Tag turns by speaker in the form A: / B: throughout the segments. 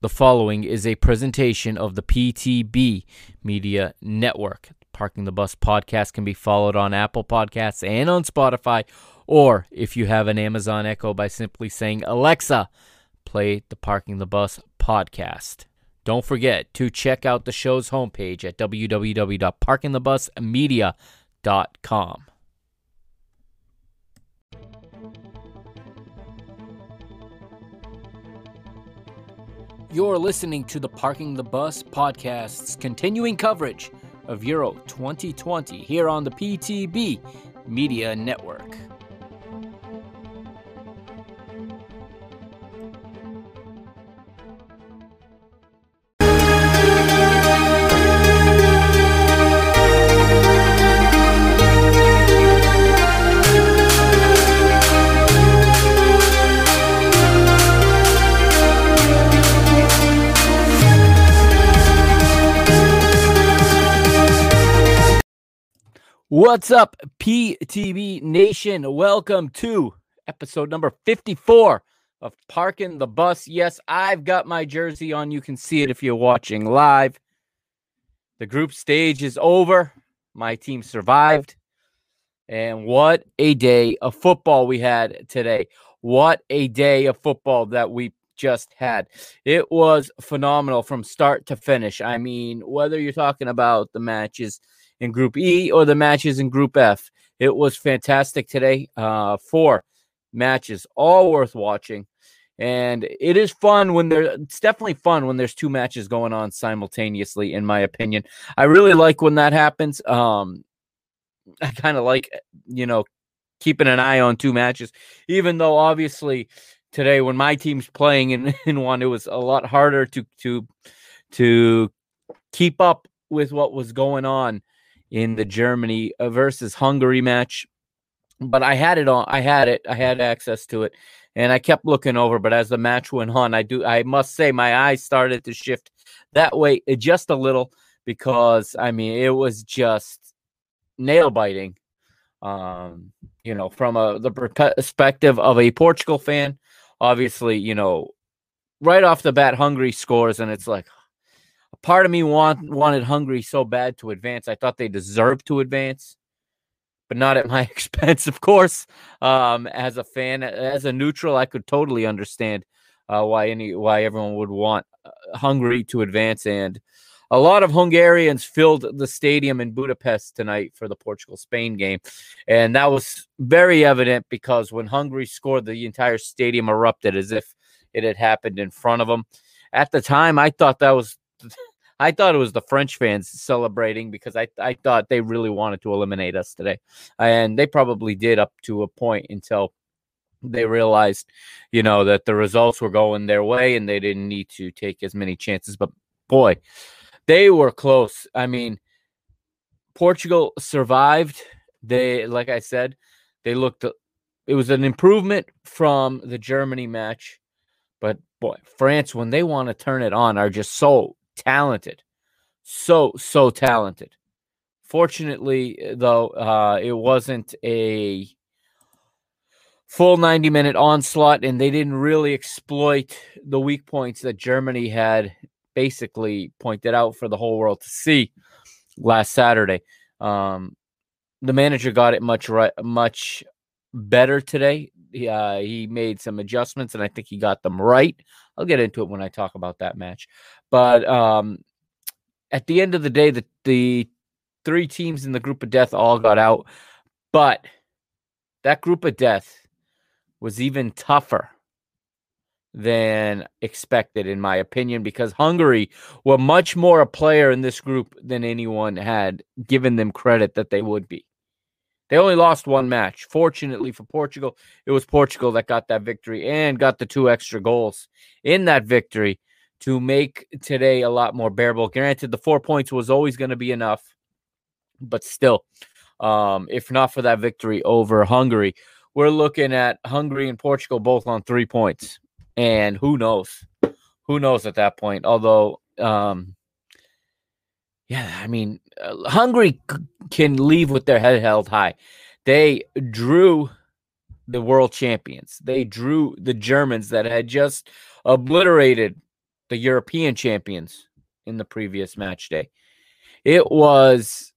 A: The following is a presentation of the PTB Media Network. Parking the Bus podcast can be followed on Apple Podcasts and on Spotify, or if you have an Amazon Echo, by simply saying, Alexa, play the Parking the Bus podcast. Don't forget to check out the show's homepage at www.parkingthebusmedia.com. You're listening to the Parking the Bus podcast's continuing coverage of Euro 2020 here on the PTB Media Network. What's up, PTB Nation? Welcome to episode number 54 of Parking the Bus. Yes, I've got my jersey on. You can see it if you're watching live. The group stage is over. My team survived. And what a day of football we had today. What a day of football that we just had. It was phenomenal from start to finish. I mean, whether you're talking about the matches in Group E or the matches in Group F. It was fantastic today. Uh, four matches, all worth watching. And it is fun when there. It's definitely fun when there's two matches going on simultaneously. In my opinion, I really like when that happens. Um, I kind of like, you know, keeping an eye on two matches, even though obviously today when my team's playing in, in one, it was a lot harder to to to keep up with what was going on in the Germany uh, versus Hungary match. But I had it on. I had it. I had access to it, and I kept looking over. But as the match went on, I do. I must say, my eyes started to shift that way uh, just a little because I mean it was just nail biting. Um, you know, from a the perspective of a Portugal fan, obviously, you know, right off the bat, Hungary scores, and it's like, part of me want, wanted Hungary so bad to advance. I thought they deserved to advance, but not at my expense, of course. Um, as a fan, as a neutral, I could totally understand uh, why any why everyone would want uh, Hungary to advance, and a lot of Hungarians filled the stadium in Budapest tonight for the Portugal Spain game, and that was very evident because when Hungary scored, the entire stadium erupted as if it had happened in front of them. At the time, I thought that was I thought it was the French fans celebrating because I, I thought they really wanted to eliminate us today. And they probably did up to a point until they realized, you know, that the results were going their way and they didn't need to take as many chances. But boy, they were close. I mean, Portugal survived. They, like I said, they looked, it was an improvement from the Germany match. But boy, France, when they want to turn it on, are just so talented. So, so talented. Fortunately, eh, though, uh, it wasn't a full 90 minute onslaught, and they didn't really exploit the weak points that Germany had basically pointed out for the whole world to see last Saturday. Um, the manager got it much right, much better today. Uh, he made some adjustments, and I think he got them right. I'll get into it when I talk about that match. But um, at the end of the day, the the three teams in the group of death all got out, but that group of death was even tougher than expected, in my opinion, because Hungary were much more a player in this group than anyone had given them credit that they would be. They only lost one match. Fortunately for Portugal, it was Portugal that got that victory and got the two extra goals in that victory to make today a lot more bearable. Granted, the four points was always going to be enough, but still, um, if not for that victory over Hungary, we're looking at Hungary and Portugal both on three points. And who knows? Who knows at that point? Although, um, yeah, I mean, uh, Hungary c- can leave with their head held high. They drew the world champions. They drew the Germans that had just obliterated the European champions in the previous match day. It was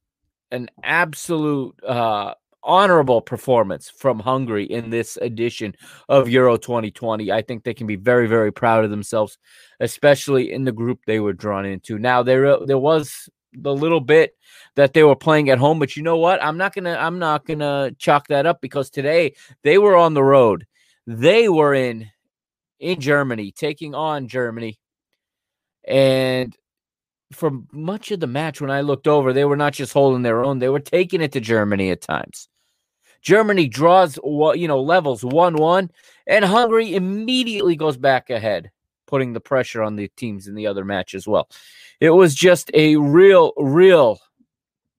A: an absolute uh, honorable performance from Hungary in this edition of Euro 2020. I think they can be very, very proud of themselves, especially in the group they were drawn into. Now there there was the little bit that they were playing at home, but you know what? I'm not gonna I'm not gonna chalk that up because today they were on the road. They were in in Germany, taking on Germany. And for much of the match, when I looked over, they were not just holding their own, they were taking it to Germany at times. Germany draws, you know, levels 1 1, and Hungary immediately goes back ahead, putting the pressure on the teams in the other match as well. It was just a real, real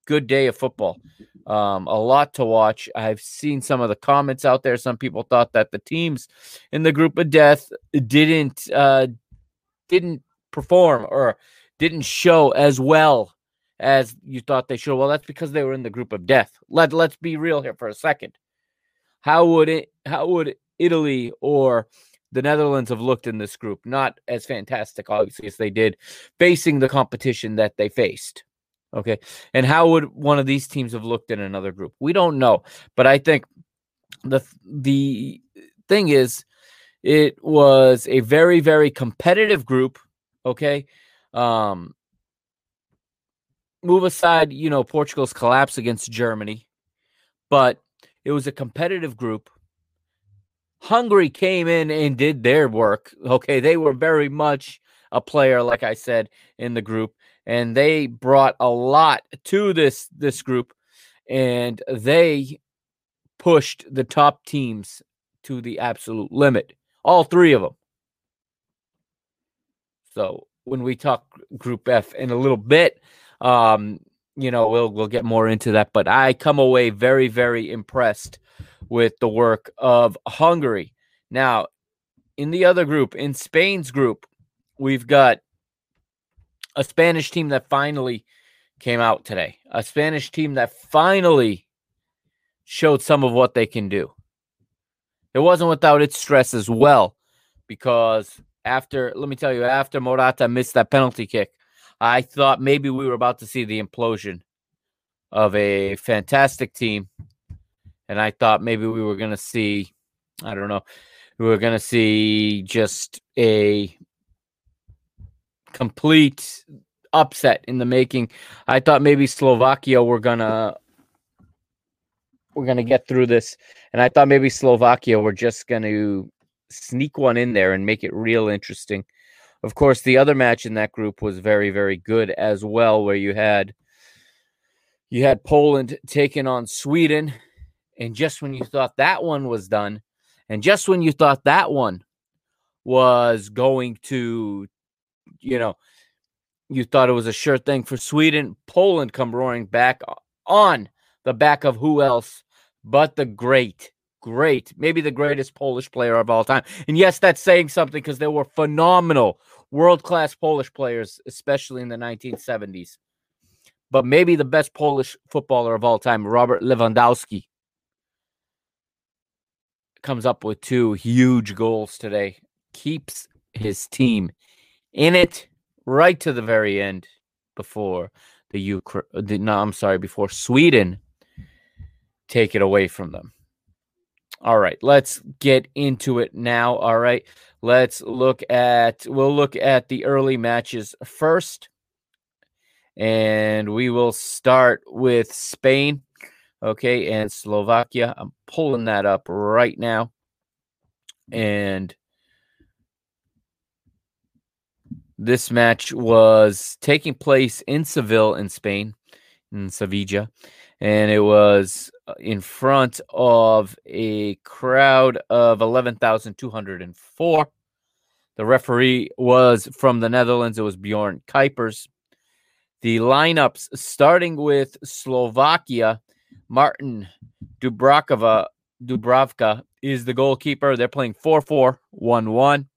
A: good day of football. Um, a lot to watch. I've seen some of the comments out there. Some people thought that the teams in the group of death didn't uh, didn't perform or didn't show as well as you thought they should. Well, that's because they were in the group of death. Let let's be real here for a second. How would it how would Italy or the Netherlands have looked in this group? Not as fantastic, obviously, as they did facing the competition that they faced. Okay. And how would one of these teams have looked in another group? We don't know. But I think the the thing is it was a very very competitive group, okay? Um move aside, you know, Portugal's collapse against Germany, but it was a competitive group. Hungary came in and did their work. Okay, they were very much a player, like I said, in the group, and they brought a lot to this this group, and they pushed the top teams to the absolute limit. All three of them. So when we talk Group F in a little bit, um, you know, we'll we'll get more into that, but I come away very very impressed with the work of Hungary. Now, in the other group, in Spain's group, we've got a Spanish team that finally came out today. A Spanish team that finally showed some of what they can do. It wasn't without its stress as well, because after, let me tell you, after Morata missed that penalty kick, I thought maybe we were about to see the implosion of a fantastic team. And I thought maybe we were going to see, I don't know, we were going to see just a complete upset in the making. I thought maybe Slovakia were going to we're going to get through this and I thought maybe Slovakia were just going to sneak one in there and make it real interesting. Of course, the other match in that group was very, very good as well, where you had you had Poland taking on Sweden, and just when you thought that one was done, and just when you thought that one was going to, you know, you thought it was a sure thing for Sweden, Poland come roaring back on the back of who else but the great great, maybe the greatest Polish player of all time. And yes, that's saying something because there were phenomenal world class Polish players, especially in the 1970s. But maybe the best Polish footballer of all time, Robert Lewandowski, comes up with two huge goals today, keeps his team in it right to the very end before the Ukraine. No, I'm sorry, before Sweden take it away from them. All right, let's get into it now. All right, let's look at we'll look at the early matches first. And we will start with Spain, okay, and Slovakia. I'm pulling that up right now. And this match was taking place in Seville in Spain, in Sevilla and it was uh, in front of a crowd of 11,204. The referee was from the Netherlands. It was Bjorn Kuipers. The lineups starting with Slovakia, Martin Dubrakova, Dubravka is the goalkeeper. They're playing 4 4 1 1.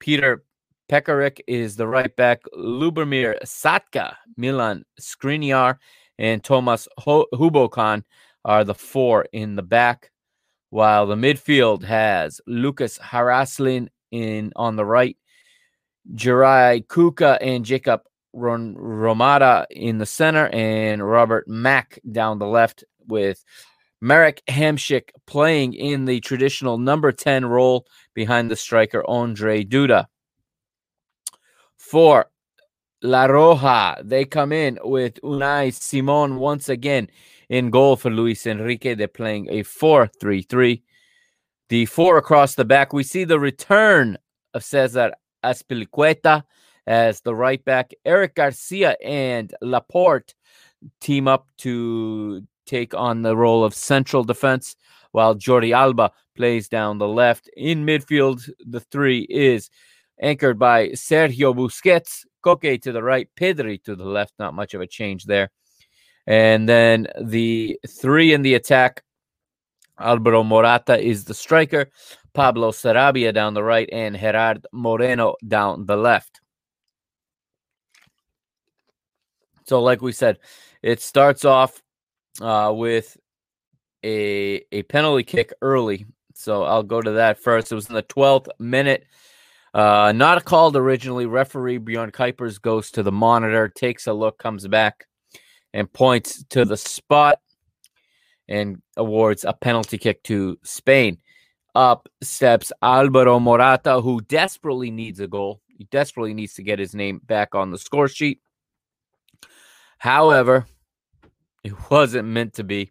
A: Peter Pekarik is the right back. Lubomir Satka, Milan Skriniar, and Tomas Hubokan are the four in the back, while the midfield has Lucas Haraslin in on the right, Juraj Kucka and Jacob Ron- Romata in the center, and Robert Mak down the left with Marek Hamšík playing in the traditional number 10 role behind the striker Andre Duda. For La Roja, they come in with Unai Simon once again in goal for Luis Enrique. They're playing a 4 3 3. The four across the back, we see the return of Cesar Azpilicueta as the right back. Eric Garcia and Laporte team up to take on the role of central defense, while Jordi Alba plays down the left. In midfield, the three is anchored by Sergio Busquets, Koke to the right, Pedri to the left. Not much of a change there. And then the three in the attack Alvaro Morata is the striker, Pablo Sarabia down the right, and Gerard Moreno down the left. So, like we said, it starts off uh, with a a penalty kick early. So I'll go to that first. It was in the 12th minute. Uh, not called originally. Referee Bjorn Kuipers goes to the monitor, takes a look, comes back, and points to the spot and awards a penalty kick to Spain. Up steps Alvaro Morata, who desperately needs a goal. He desperately needs to get his name back on the score sheet. However, it wasn't meant to be,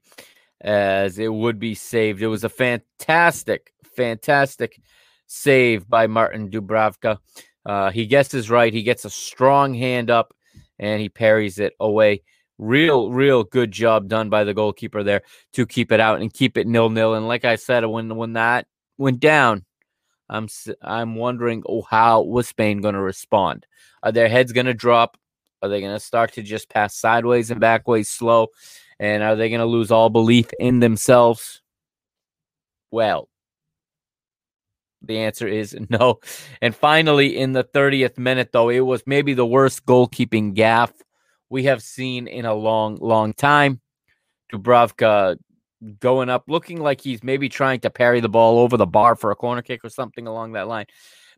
A: as it would be saved. It was a fantastic, fantastic save by Martin Dubravka. Uh, he guesses right. He gets a strong hand up and he parries it away. Real, real good job done by the goalkeeper there to keep it out and keep it nil nil. And like I said, when when that went down, I'm I'm wondering, oh, how was Spain going to respond? Are their heads going to drop? Are they going to start to just pass sideways and backways slow? And are they going to lose all belief in themselves? Well, the answer is no. And finally, in the 30th minute, though, it was maybe the worst goalkeeping gaff we have seen in a long, long time. Dubravka going up, looking like he's maybe trying to parry the ball over the bar for a corner kick or something along that line.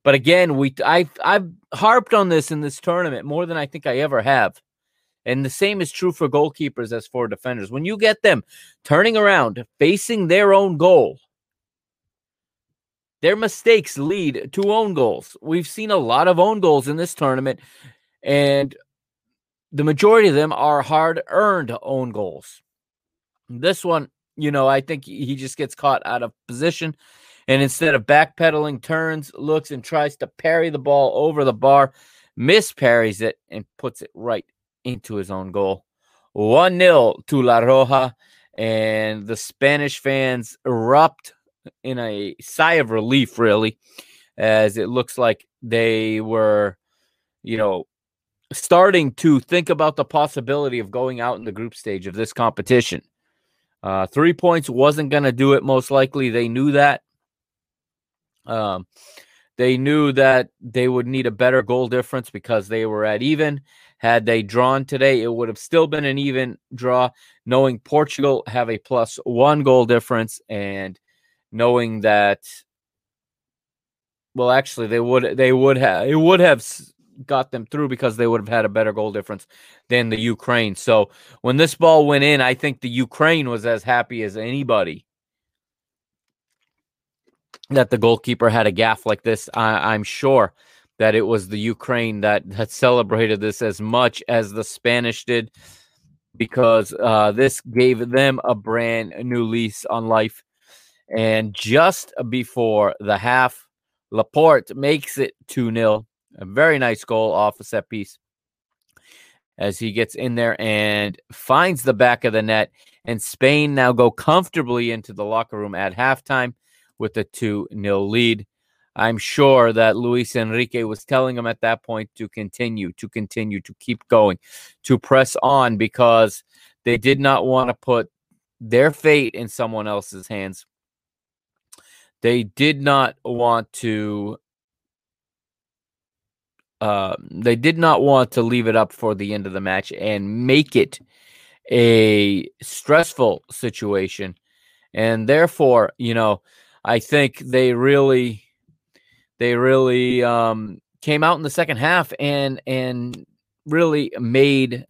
A: But again, we I've I've harped on this in this tournament more than I think I ever have. And the same is true for goalkeepers as for defenders. When you get them turning around, facing their own goal, their mistakes lead to own goals. We've seen a lot of own goals in this tournament, and the majority of them are hard earned own goals. This one, you know, I think he just gets caught out of position. And instead of backpedaling, turns, looks, and tries to parry the ball over the bar, misparries it and puts it right into his own goal. 1 0 to La Roja. And the Spanish fans erupt in a sigh of relief, really, as it looks like they were, you know, starting to think about the possibility of going out in the group stage of this competition. Uh, three points wasn't going to do it, most likely. They knew that. Um, they knew that they would need a better goal difference because they were at even. Had they drawn today, it would have still been an even draw, knowing Portugal have a plus one goal difference and knowing that well actually they would they would have it would have got them through because they would have had a better goal difference than the Ukraine. So when this ball went in, I think the Ukraine was as happy as anybody that the goalkeeper had a gaff like this. I, am sure that it was the Ukraine that had celebrated this as much as the Spanish did because uh, this gave them a brand new lease on life. And just before the half, Laporte makes it 2 0 a very nice goal off a set piece as he gets in there and finds the back of the net. And Spain now go comfortably into the locker room at halftime with a 2 0 lead. I'm sure that Luis Enrique was telling him at that point to continue, to continue, to keep going, to press on because they did not want to put their fate in someone else's hands. They did not want to uh, they did not want to leave it up for the end of the match and make it a stressful situation. And therefore, you know, I think they really, they really um, came out in the second half and and really made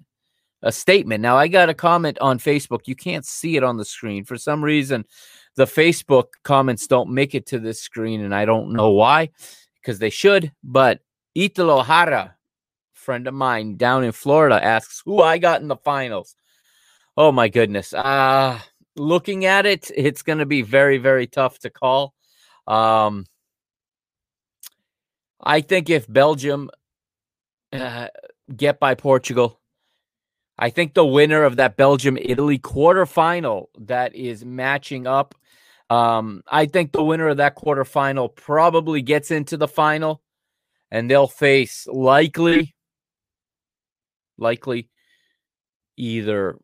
A: a statement. Now I got a comment on Facebook. You can't see it on the screen for some reason. The Facebook comments don't make it to this screen, and I don't know why, because they should. But Italo Hara, friend of mine down in Florida, asks who I got in the finals. Oh my goodness. Uh looking at it, it's going to be very, very tough to call. Um, I think if Belgium uh, get by Portugal, I think the winner of that Belgium Italy quarterfinal that is matching up, um, I think the winner of that quarterfinal probably gets into the final, and they'll face likely, likely either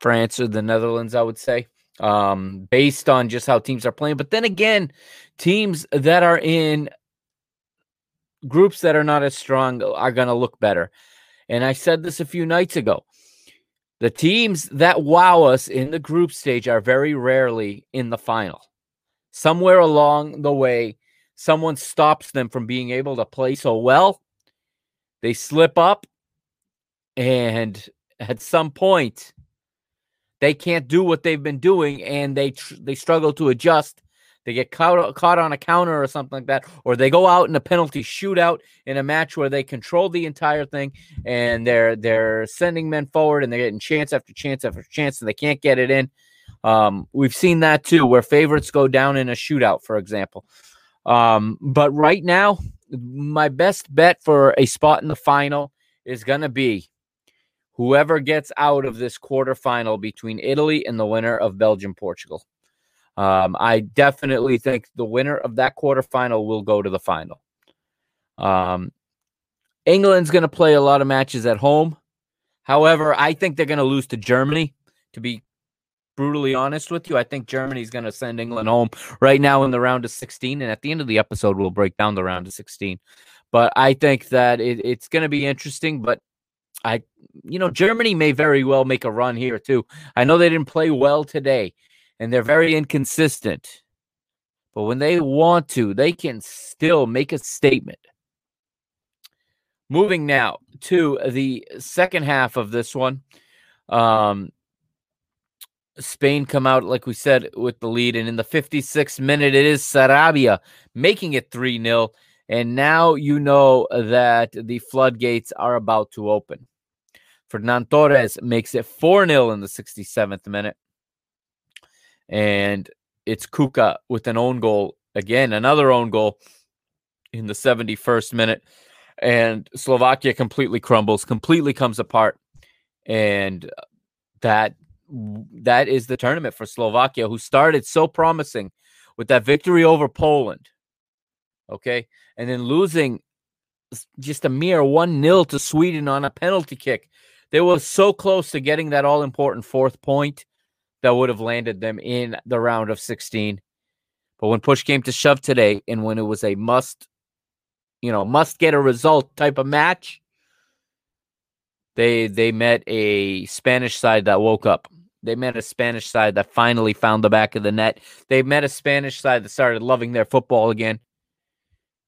A: France or the Netherlands, I would say, um, based on just how teams are playing. But then again, teams that are in groups that are not as strong are going to look better. And I said this a few nights ago. The teams that wow us in the group stage are very rarely in the final. Somewhere along the way, someone stops them from being able to play so well. They slip up, and at some point, they can't do what they've been doing and they tr- they struggle to adjust they get caught, caught on a counter or something like that or they go out in a penalty shootout in a match where they control the entire thing and they're they're sending men forward and they're getting chance after chance after chance and they can't get it in um, we've seen that too where favorites go down in a shootout for example um, but right now my best bet for a spot in the final is going to be whoever gets out of this quarterfinal between Italy and the winner of Belgium Portugal. Um, I definitely think the winner of that quarterfinal will go to the final. Um, England's going to play a lot of matches at home. However, I think they're going to lose to Germany. To be brutally honest with you, I think Germany's going to send England home right now in the round of 16. And at the end of the episode, we'll break down the round of 16. But I think that it, it's going to be interesting. But I, you know, Germany may very well make a run here too. I know they didn't play well today, and they're very inconsistent. But when they want to, they can still make a statement. Moving now to the second half of this one. Um, Spain come out, like we said, with the lead. And in the 56th minute, it is Sarabia making it 3 0. And now you know that the floodgates are about to open. Ferran Torres makes it 4 0 in the 67th minute. And it's Kucka with an own goal. Again, another own goal in the 71st minute. And Slovakia completely crumbles, completely comes apart. And uh, that that is the tournament for Slovakia, who started so promising with that victory over Poland. Okay. And then losing just a mere 1 0 to Sweden on a penalty kick they were so close to getting that all important fourth point that would have landed them in the round of 16. But when push came to shove today, and when it was a must, you know, must get a result type of match, they they met a Spanish side that woke up. They met a Spanish side that finally found the back of the net. They met a Spanish side that started loving their football again.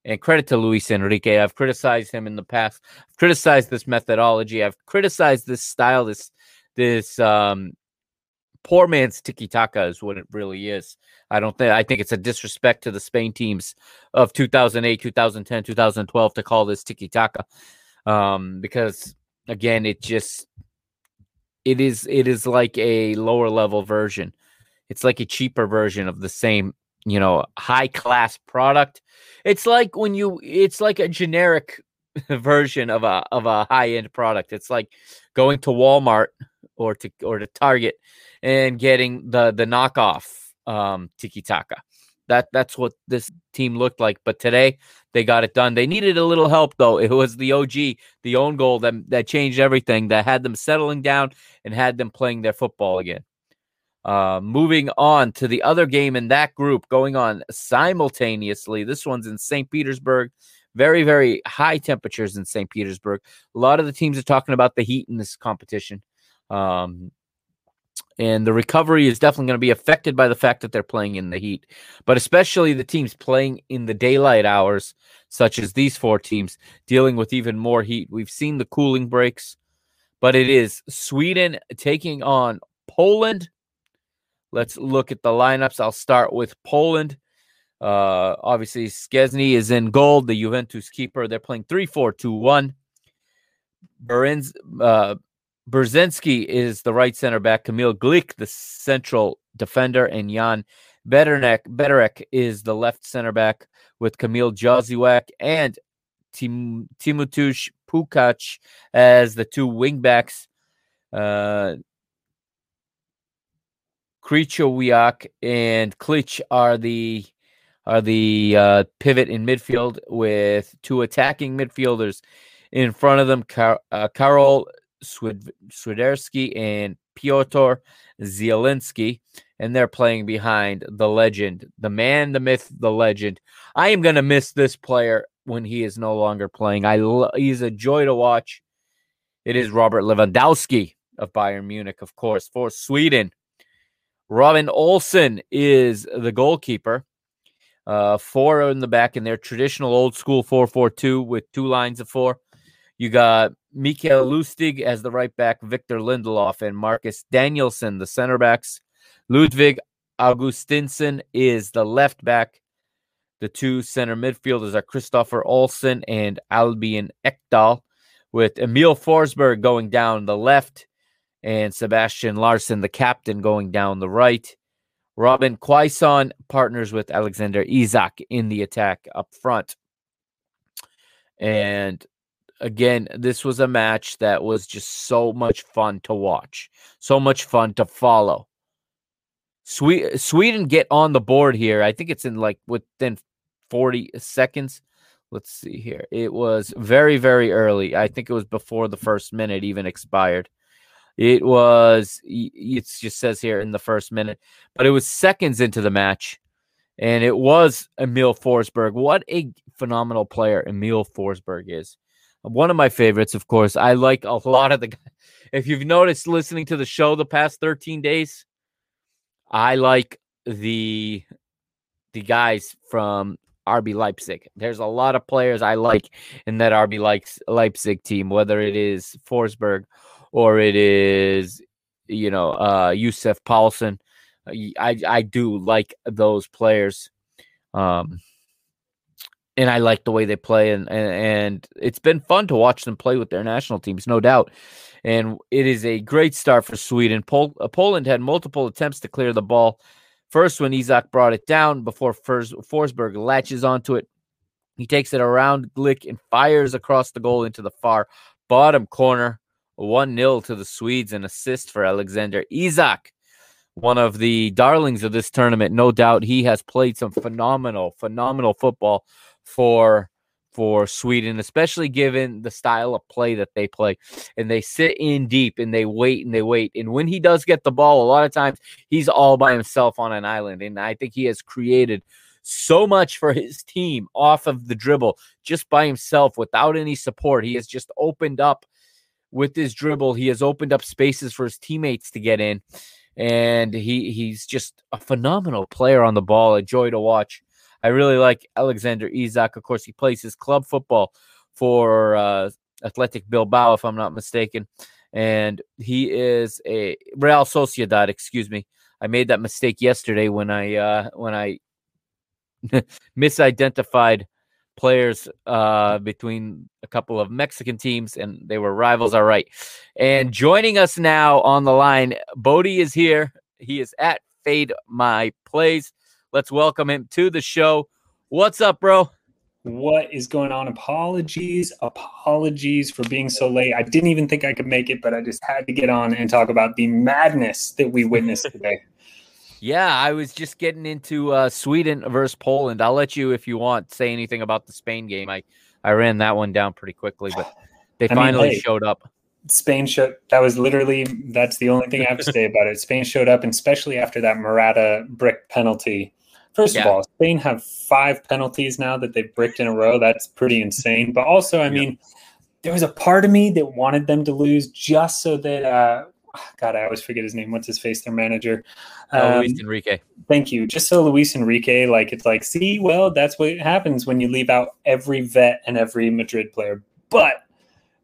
A: And credit to Luis Enrique. I've criticized him in the past. I've criticized this methodology. I've criticized this style, this this um poor man's tiki taka is what it really is. I don't think I think it's a disrespect to the Spain teams of 2008, 2010, 2012 to call this tiki taka. Um, because again, it just it is it is like a lower level version. It's like a cheaper version of the same you know high class product it's like when you it's like a generic version of a of a high end product it's like going to walmart or to or to target and getting the the knockoff um tiki taka that that's what this team looked like but today they got it done they needed a little help though it was the og the own goal that that changed everything that had them settling down and had them playing their football again uh, moving on to the other game in that group going on simultaneously. This one's in St. Petersburg. Very, very high temperatures in St. Petersburg. A lot of the teams are talking about the heat in this competition. Um, and the recovery is definitely going to be affected by the fact that they're playing in the heat, but especially the teams playing in the daylight hours, such as these four teams, dealing with even more heat. We've seen the cooling breaks, but it is Sweden taking on Poland. Let's look at the lineups. I'll start with Poland. Uh, obviously, Szczesny is in gold, the Juventus keeper. They're playing 3 4 2 1. Berens, uh, Berzinski is the right center back. Kamil Glik, the central defender, and Jan Bednarek, Bednarek is the left center back with Kamil Jozwiak and Tim, Tymoteusz Puchacz as the two wingbacks. Uh, Krychowiak and Klich are the are the uh, pivot in midfield with two attacking midfielders in front of them. Kar- uh, Karol Swid- Swiderski and Piotr Zielinski, and they're playing behind the legend, the man, the myth, the legend. I am going to miss this player when he is no longer playing. I lo- he's a joy to watch. It is Robert Lewandowski of Bayern Munich, of course, for Sweden. Robin Olsen is the goalkeeper. Uh, four in the back in their traditional old school 4 4 2 with two lines of four. You got Mikael Lustig as the right back, Victor Lindelof, and Marcus Danielson, the center backs. Ludwig Augustinsson is the left back. The two center midfielders are Kristoffer Olsson and Albin Ekdal, with Emil Forsberg going down the left and Sebastian Larsson, the captain, going down the right. Robin Quaison partners with Alexander Isak in the attack up front. And again, this was a match that was just so much fun to watch, so much fun to follow. Sweden get on the board here. I think it's in like within 40 seconds. Let's see here. It was very, very early. I think it was before the first minute even expired. It was, it just says here in the first minute, but it was seconds into the match. And it was Emil Forsberg. What a phenomenal player Emil Forsberg is. One of my favorites, of course. I like a lot of the. If you've noticed listening to the show the past 13 days, I like the the guys from RB Leipzig. There's a lot of players I like in that RB Leipzig team, whether it is Forsberg or it is, you know, uh, Yussuf Poulsen. Uh, I I do like those players, um, and I like the way they play, and, and and it's been fun to watch them play with their national teams, no doubt. And it is a great start for Sweden. Pol- uh, Poland had multiple attempts to clear the ball. First, when Isak brought it down before Forsberg latches onto it, he takes it around Glik and fires across the goal into the far bottom corner. 1 0 to the Swedes, an assist for Alexander Isak one of the darlings of this tournament. No doubt he has played some phenomenal, phenomenal football for for Sweden, especially given the style of play that they play. And they sit in deep and they wait and they wait. And when he does get the ball, a lot of times he's all by himself on an island. And I think he has created so much for his team off of the dribble just by himself without any support. He has just opened up with his dribble. He has opened up spaces for his teammates to get in. And he he's just a phenomenal player on the ball, a joy to watch. I really like Alexander Isak. Of course, he plays his club football for uh, Athletic Bilbao, if I'm not mistaken. And he is a Real Sociedad, excuse me. I made that mistake yesterday when I uh, when I misidentified players uh, between a couple of Mexican teams, and they were rivals. All right. And joining us now on the line, Bodie is here. He is at Fade My Plays. Let's welcome him to the show. What's up, bro?
B: What is going on? Apologies, apologies for being so late. I didn't even think I could make it, but I just had to get on and talk about the madness that we witnessed today.
A: yeah, I was just getting into uh, Sweden versus Poland. I'll let you, if you want, say anything about the Spain game. I I ran that one down pretty quickly, but they I finally mean, hey, showed up.
B: Spain showed that was literally that's the only thing I have to say about it. Spain showed up, and especially after that Morata brick penalty First yeah. of all, Spain have five penalties now that they've bricked in a row. That's pretty insane. But also, I mean, there was a part of me that wanted them to lose just so that uh, God, I always forget his name. What's his face? Their manager,
A: um, Luis Enrique.
B: Thank you. Just so Luis Enrique, like it's like, see, well, that's what happens when you leave out every vet and every Madrid player. But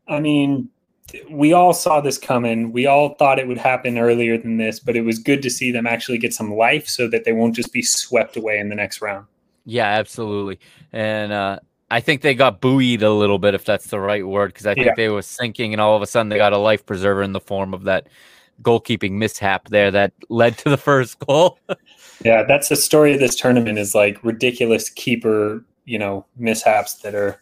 B: I mean, we all saw this coming. We all thought it would happen earlier than this, but it was good to see them actually get some life so that they won't just be swept away in the next round.
A: Yeah, absolutely. And uh, I think they got buoyed a little bit, if that's the right word, because I think yeah. they were sinking, and all of a sudden they got a life preserver in the form of that goalkeeping mishap there that led to the first goal.
B: yeah, that's the story of this tournament is like ridiculous keeper, you know, mishaps that are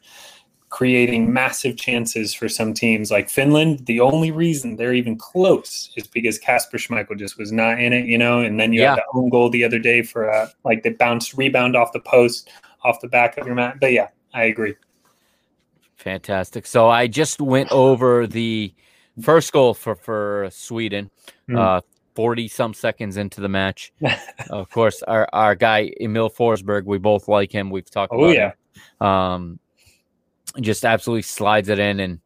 B: creating massive chances for some teams like Finland. The only reason they're even close is because Kasper Schmeichel just was not in it, you know. And then you yeah. have the own goal the other day for a like they bounced rebound off the post off the back of your mat. But yeah, I agree.
A: Fantastic. So I just went over the first goal for for Sweden. Mm. Uh, 40 some seconds into the match. of course, our, our guy Emil Forsberg, we both like him. We've talked oh, about yeah. him. Um, just absolutely slides it in and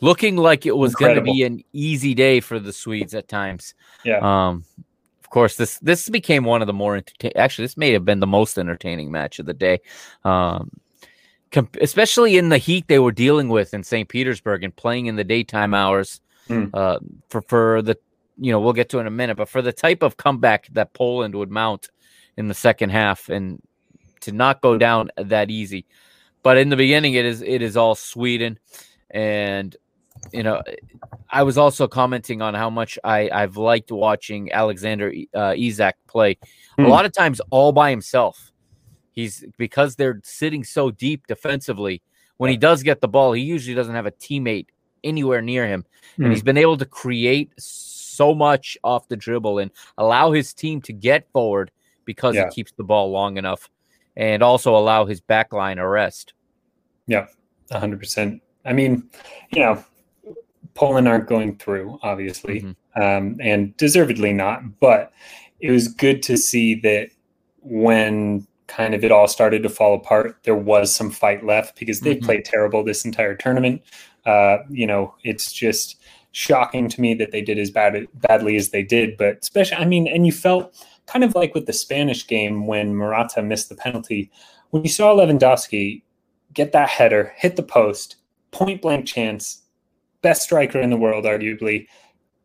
A: looking like it was going to be an easy day for the Swedes at times.
B: Yeah.
A: Um, of course, this this became one of the more entertaining. Actually, this may have been the most entertaining match of the day, um, comp- especially in the heat they were dealing with in St. Petersburg and playing in the daytime hours. Mm. Uh, for for the you know we'll get to in a minute, but for the type of comeback that Poland would mount in the second half and to not go down that easy. But in the beginning, it is it is all Sweden, and you know, I was also commenting on how much I I've liked watching Alexander uh, Isak play. Hmm. A lot of times, all by himself. He's because they're sitting so deep defensively. When he does get the ball, he usually doesn't have a teammate anywhere near him, hmm. and he's been able to create so much off the dribble and allow his team to get forward because yeah. he keeps the ball long enough and also allow his backline a rest.
B: Yeah, 100%. I mean, you know, Poland aren't going through, obviously, mm-hmm. um, and deservedly not, but it was good to see that when kind of it all started to fall apart, there was some fight left because they mm-hmm. played terrible this entire tournament. Uh, you know, it's just shocking to me that they did as bad badly as they did. But especially, I mean, and you felt kind of like with the Spanish game when Morata missed the penalty. When you saw Lewandowski get that header, hit the post, point blank chance, best striker in the world, arguably,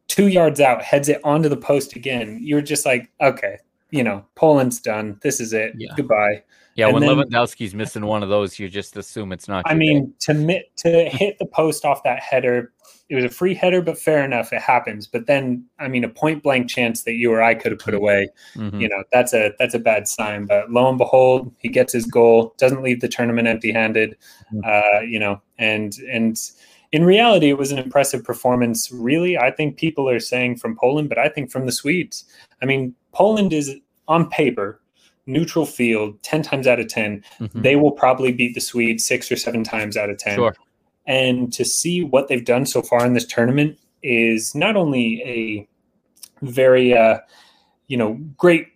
B: two yards out, heads it onto the post again. You're just like, okay, you know, Poland's done. This is it. Yeah. Goodbye.
A: Yeah, and when then, Lewandowski's missing one of those, you just assume it's not.
B: I mean, to to hit the post off that header, it was a free header, but fair enough, it happens. But then, I mean, a point blank chance that you or I could have put away, mm-hmm. you know, that's a that's a bad sign. But lo and behold, he gets his goal, doesn't leave the tournament empty handed, mm-hmm. uh, you know, and and in reality, it was an impressive performance. Really, I think people are saying from Poland, but I think from the Swedes. I mean, Poland is on paper neutral field 10 times out of 10 mm-hmm. they will probably beat the swedes six or seven times out of 10
A: sure.
B: and to see what they've done so far in this tournament is not only a very uh, you know great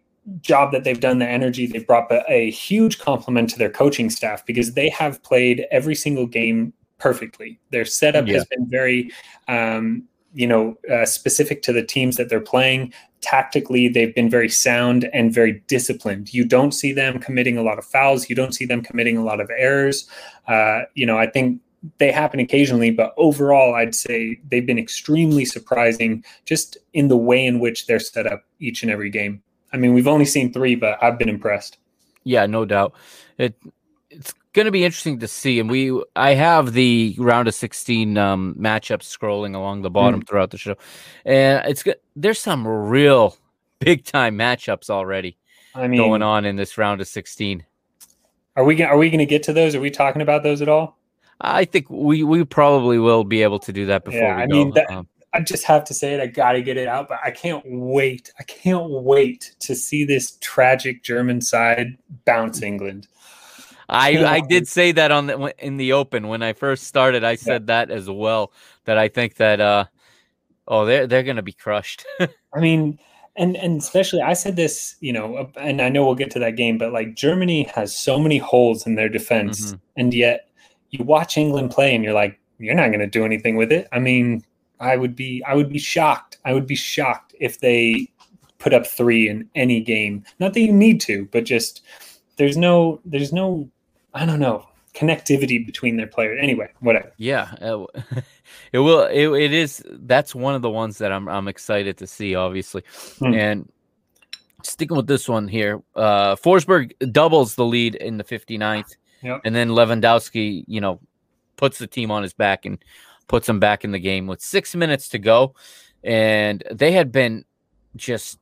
B: job that they've done the energy they've brought but a huge compliment to their coaching staff because they have played every single game perfectly their setup yeah. has been very um, you know uh, specific to the teams that they're playing tactically they've been very sound and very disciplined. You don't see them committing a lot of fouls. You don't see them committing a lot of errors. Uh, you know i think they happen occasionally but overall i'd say they've been extremely surprising just in the way in which they're set up each and every game. I mean we've only seen three but i've been impressed.
A: Yeah no doubt. It it's going to be interesting to see. And we, I have the round of 16 um, matchups scrolling along the bottom mm. throughout the show, and it's good. There's some real big time matchups already. I mean, going on in this round of 16.
B: Are we are we going to get to those? Are we talking about those at all?
A: I think we we probably will be able to do that before. Yeah, I go. mean, that, um,
B: I just have to say it. I got to get it out, but I can't wait. I can't wait to see this tragic German side bounce England.
A: I I did say that on the in the open when I first started. I said yeah. that as well. That I think that uh oh they're they're gonna be crushed.
B: I mean, and and especially I said this, you know, and I know we'll get to that game, but like Germany has so many holes in their defense, mm-hmm. and yet you watch England play and you're like, you're not gonna do anything with it. I mean, I would be I would be shocked. I would be shocked if they put up three in any game. Not that you need to, but just there's no there's no I don't know connectivity between their players. Anyway, whatever.
A: Yeah, uh, it will. It, it is. That's one of the ones that I'm I'm excited to see, obviously. Hmm. And sticking with this one here, uh, Forsberg doubles the lead in the 59th, yep. and then Lewandowski, you know, puts the team on his back and puts them back in the game with six minutes to go, and they had been just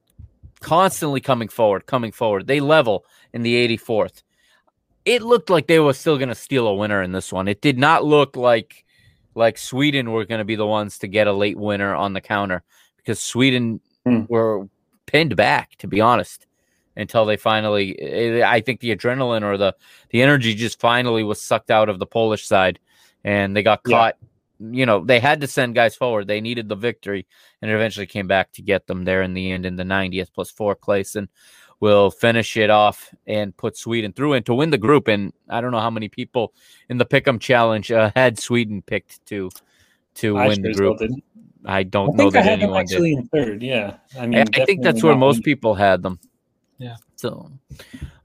A: constantly coming forward, coming forward. They level in the 84th it looked like they were still going to steal a winner in this one. It did not look like like Sweden were going to be the ones to get a late winner on the counter because Sweden mm. were pinned back, to be honest, until they finally. Eh, I think the adrenaline or the the energy just finally was sucked out of the Polish side, and they got caught. Yeah. You know, they had to send guys forward. They needed the victory, and it eventually came back to get them there in the end in the 90th plus four place. And will finish it off and put Sweden through and to win the group. And I don't know how many people in the Pick'em Challenge uh, had Sweden picked to to I win the group. I don't I know that anyone
B: actually
A: did.
B: in third. Yeah, I mean,
A: I think that's where most people had them.
B: Yeah.
A: So,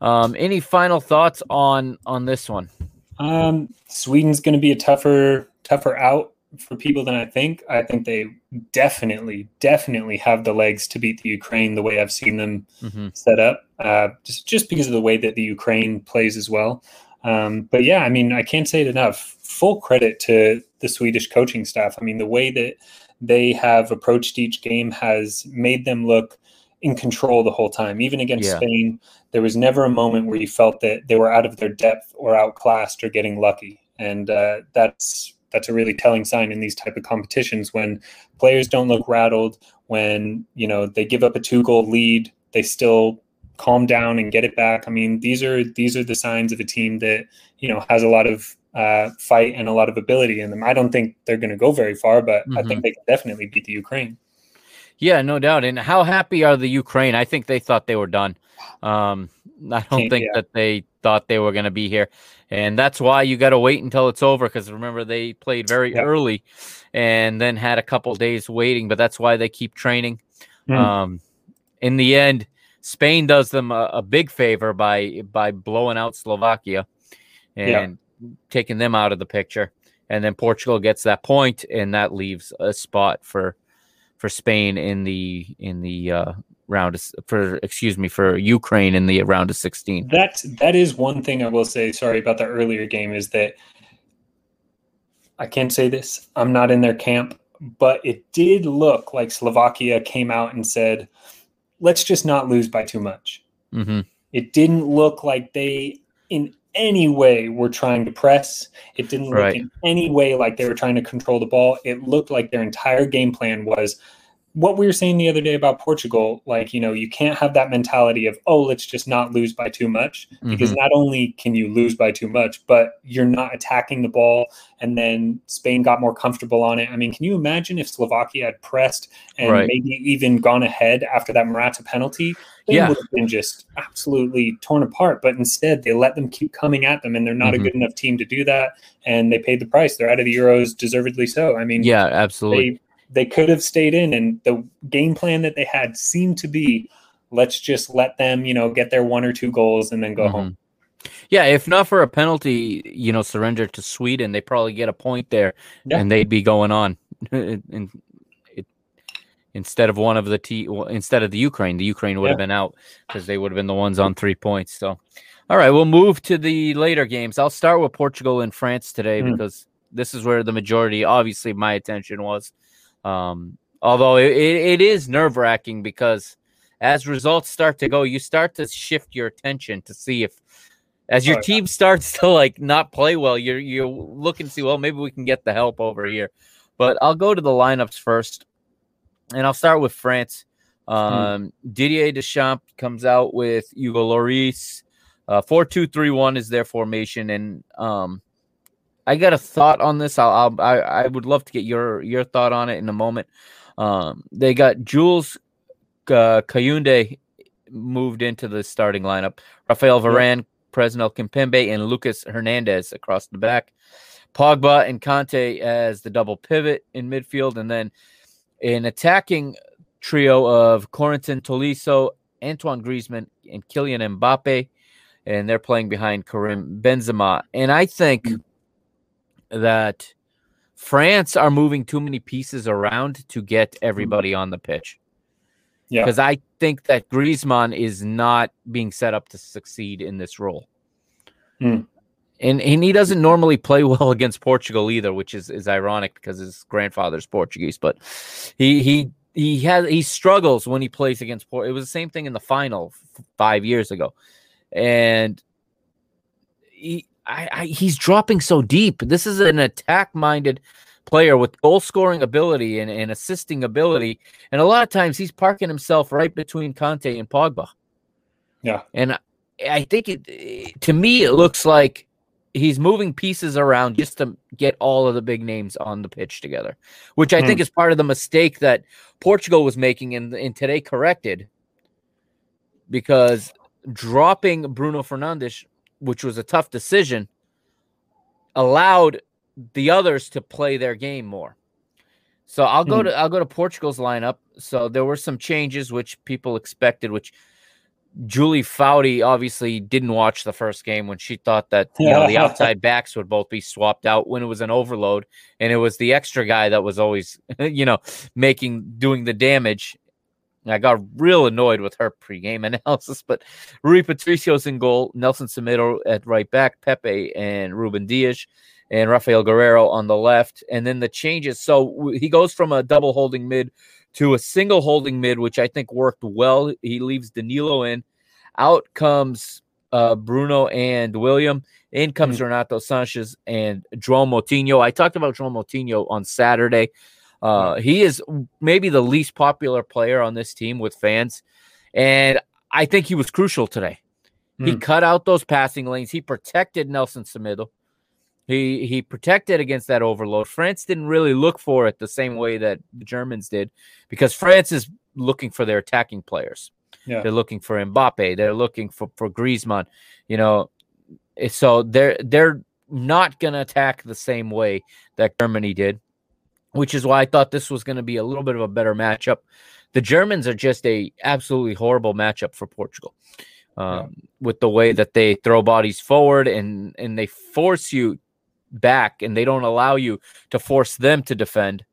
A: um, any final thoughts on on this one?
B: Um, Sweden's going to be a tougher tougher out for people than I think. I think they definitely, definitely have the legs to beat the Ukraine the way I've seen them mm-hmm. set up, uh, just just because of the way that the Ukraine plays as well. Um, but yeah, I mean, I can't say it enough. Full credit to the Swedish coaching staff. I mean, the way that they have approached each game has made them look in control the whole time. Even against yeah. Spain, there was never a moment where you felt that they were out of their depth or outclassed or getting lucky. And uh, that's that's a really telling sign in these type of competitions when players don't look rattled when you know they give up a two goal lead they still calm down and get it back i mean these are these are the signs of a team that you know has a lot of uh, fight and a lot of ability in them i don't think they're going to go very far but mm-hmm. i think mm-hmm. they can definitely beat the ukraine
A: yeah no doubt and how happy are the ukraine i think they thought they were done um, i don't think yeah. that they thought they were going to be here. And that's why you got to wait until it's over because remember they played very early and then had a couple days waiting but that's why they keep training. Mm. um, in the end spain does them a, a, big favor by by blowing out slovakia and taking them out of the picture. And then portugal gets that point and that leaves a spot for for spain in the in the uh, round of, for excuse me for Ukraine in the round of 16.
B: That that is one thing I will say. Sorry about the earlier game is that I can't say this. I'm not in their camp, but it did look like Slovakia came out and said, "Let's just not lose by too much." Mm-hmm. It didn't look like they in any way were trying to press. It didn't look right. in any way like they were trying to control the ball. It looked like their entire game plan was what we were saying the other day about Portugal, like, you know, you can't have that mentality of, oh, let's just not lose by too much. Because mm-hmm. not only can you lose by too much, but you're not attacking the ball. And then Spain got more comfortable on it. I mean, can you imagine if Slovakia had pressed and right. maybe even gone ahead after that Morata penalty? They yeah. would have been just absolutely torn apart. But instead, they let them keep coming at them, and they're not mm-hmm. a good enough team to do that. And they paid the price. They're out of the Euros, deservedly so. I mean,
A: yeah, absolutely.
B: They, they could have stayed in and the game plan that they had seemed to be let's just let them you know get their one or two goals and then go mm-hmm. home
A: yeah if not for a penalty you know surrender to sweden they probably get a point there yeah. and they'd be going on in, it, instead of one of the t instead of the ukraine the ukraine would yeah. have been out because they would have been the ones on three points so all right we'll move to the later games i'll start with portugal and france today mm. because this is where the majority obviously my attention was um, although it, it is nerve wracking because as results start to go, you start to shift your attention to see if, as your oh, team yeah. starts to like not play well, you're you're looking to see well maybe we can get the help over here. But I'll go to the lineups first, and I'll start with France. Hmm. Um, hmm. Didier Deschamps comes out with Hugo Lloris. Uh, four two three one is their formation, and um, I got a thought on this. I'll, I'll I, I would love to get your your thought on it in a moment. Um, they got Jules uh, Kounde moved into the starting lineup. Rafael Varane, yeah. Presnel Kimpembe, and Lucas Hernandez across the back. Pogba and Kanté as the double pivot in midfield, and then an attacking trio of Corentin Tolisso, Antoine Griezmann, and Kylian Mbappe, and they're playing behind Karim Benzema. And I think mm. That France are moving too many pieces around to get mm. everybody on the pitch. Yeah. Because I think that Griezmann is not being set up to succeed in this role. Mm. And, and he doesn't normally play well against Portugal either, which is, is ironic because his grandfather's Portuguese. But he he he has he struggles when he plays against Portugal. It was the same thing in the final five years ago, and he I, I he's dropping so deep. This is an attack minded player with goal scoring ability and, and assisting ability. And a lot of times he's parking himself right between Kanté and Pogba.
B: Yeah.
A: And I think it, to me, it looks like he's moving pieces around just to get all of the big names on the pitch together, which I mm. think is part of the mistake that Portugal was making and, and today corrected because dropping Bruno Fernandes, which was a tough decision, allowed the others to play their game more. So I'll go mm-hmm. to I'll go to Portugal's lineup. So there were some changes which people expected, which Julie Foudy obviously didn't watch the first game when she thought that you know the outside backs would both be swapped out when it was an overload, and it was the extra guy that was always you know making doing the damage. I got real annoyed with her pregame analysis, but Rui Patricio's in goal, Nelson Semedo at right back, Pepe and Ruben Dias, and Raphael Guerreiro on the left. And then the changes. So he goes from a double holding mid to a single holding mid, which I think worked well. He leaves Danilo in. Out comes uh, Bruno and William. In comes mm-hmm. Renato Sanches and João Moutinho. I talked about João Moutinho on Saturday. Uh, he is maybe the least popular player on this team with fans. And I think he was crucial today. Mm. He cut out those passing lanes. He protected Nelson Semedo. He he protected against that overload. France didn't really look for it the same way that the Germans did because France is looking for their attacking players. Yeah. They're looking for Mbappe. They're looking for for Griezmann. You know, so they're they're not going to attack the same way that Germany did, which is why I thought this was going to be a little bit of a better matchup. The Germans are just a absolutely horrible matchup for Portugal. Um, yeah. With the way that they throw bodies forward and and they force you back and they don't allow you to force them to defend.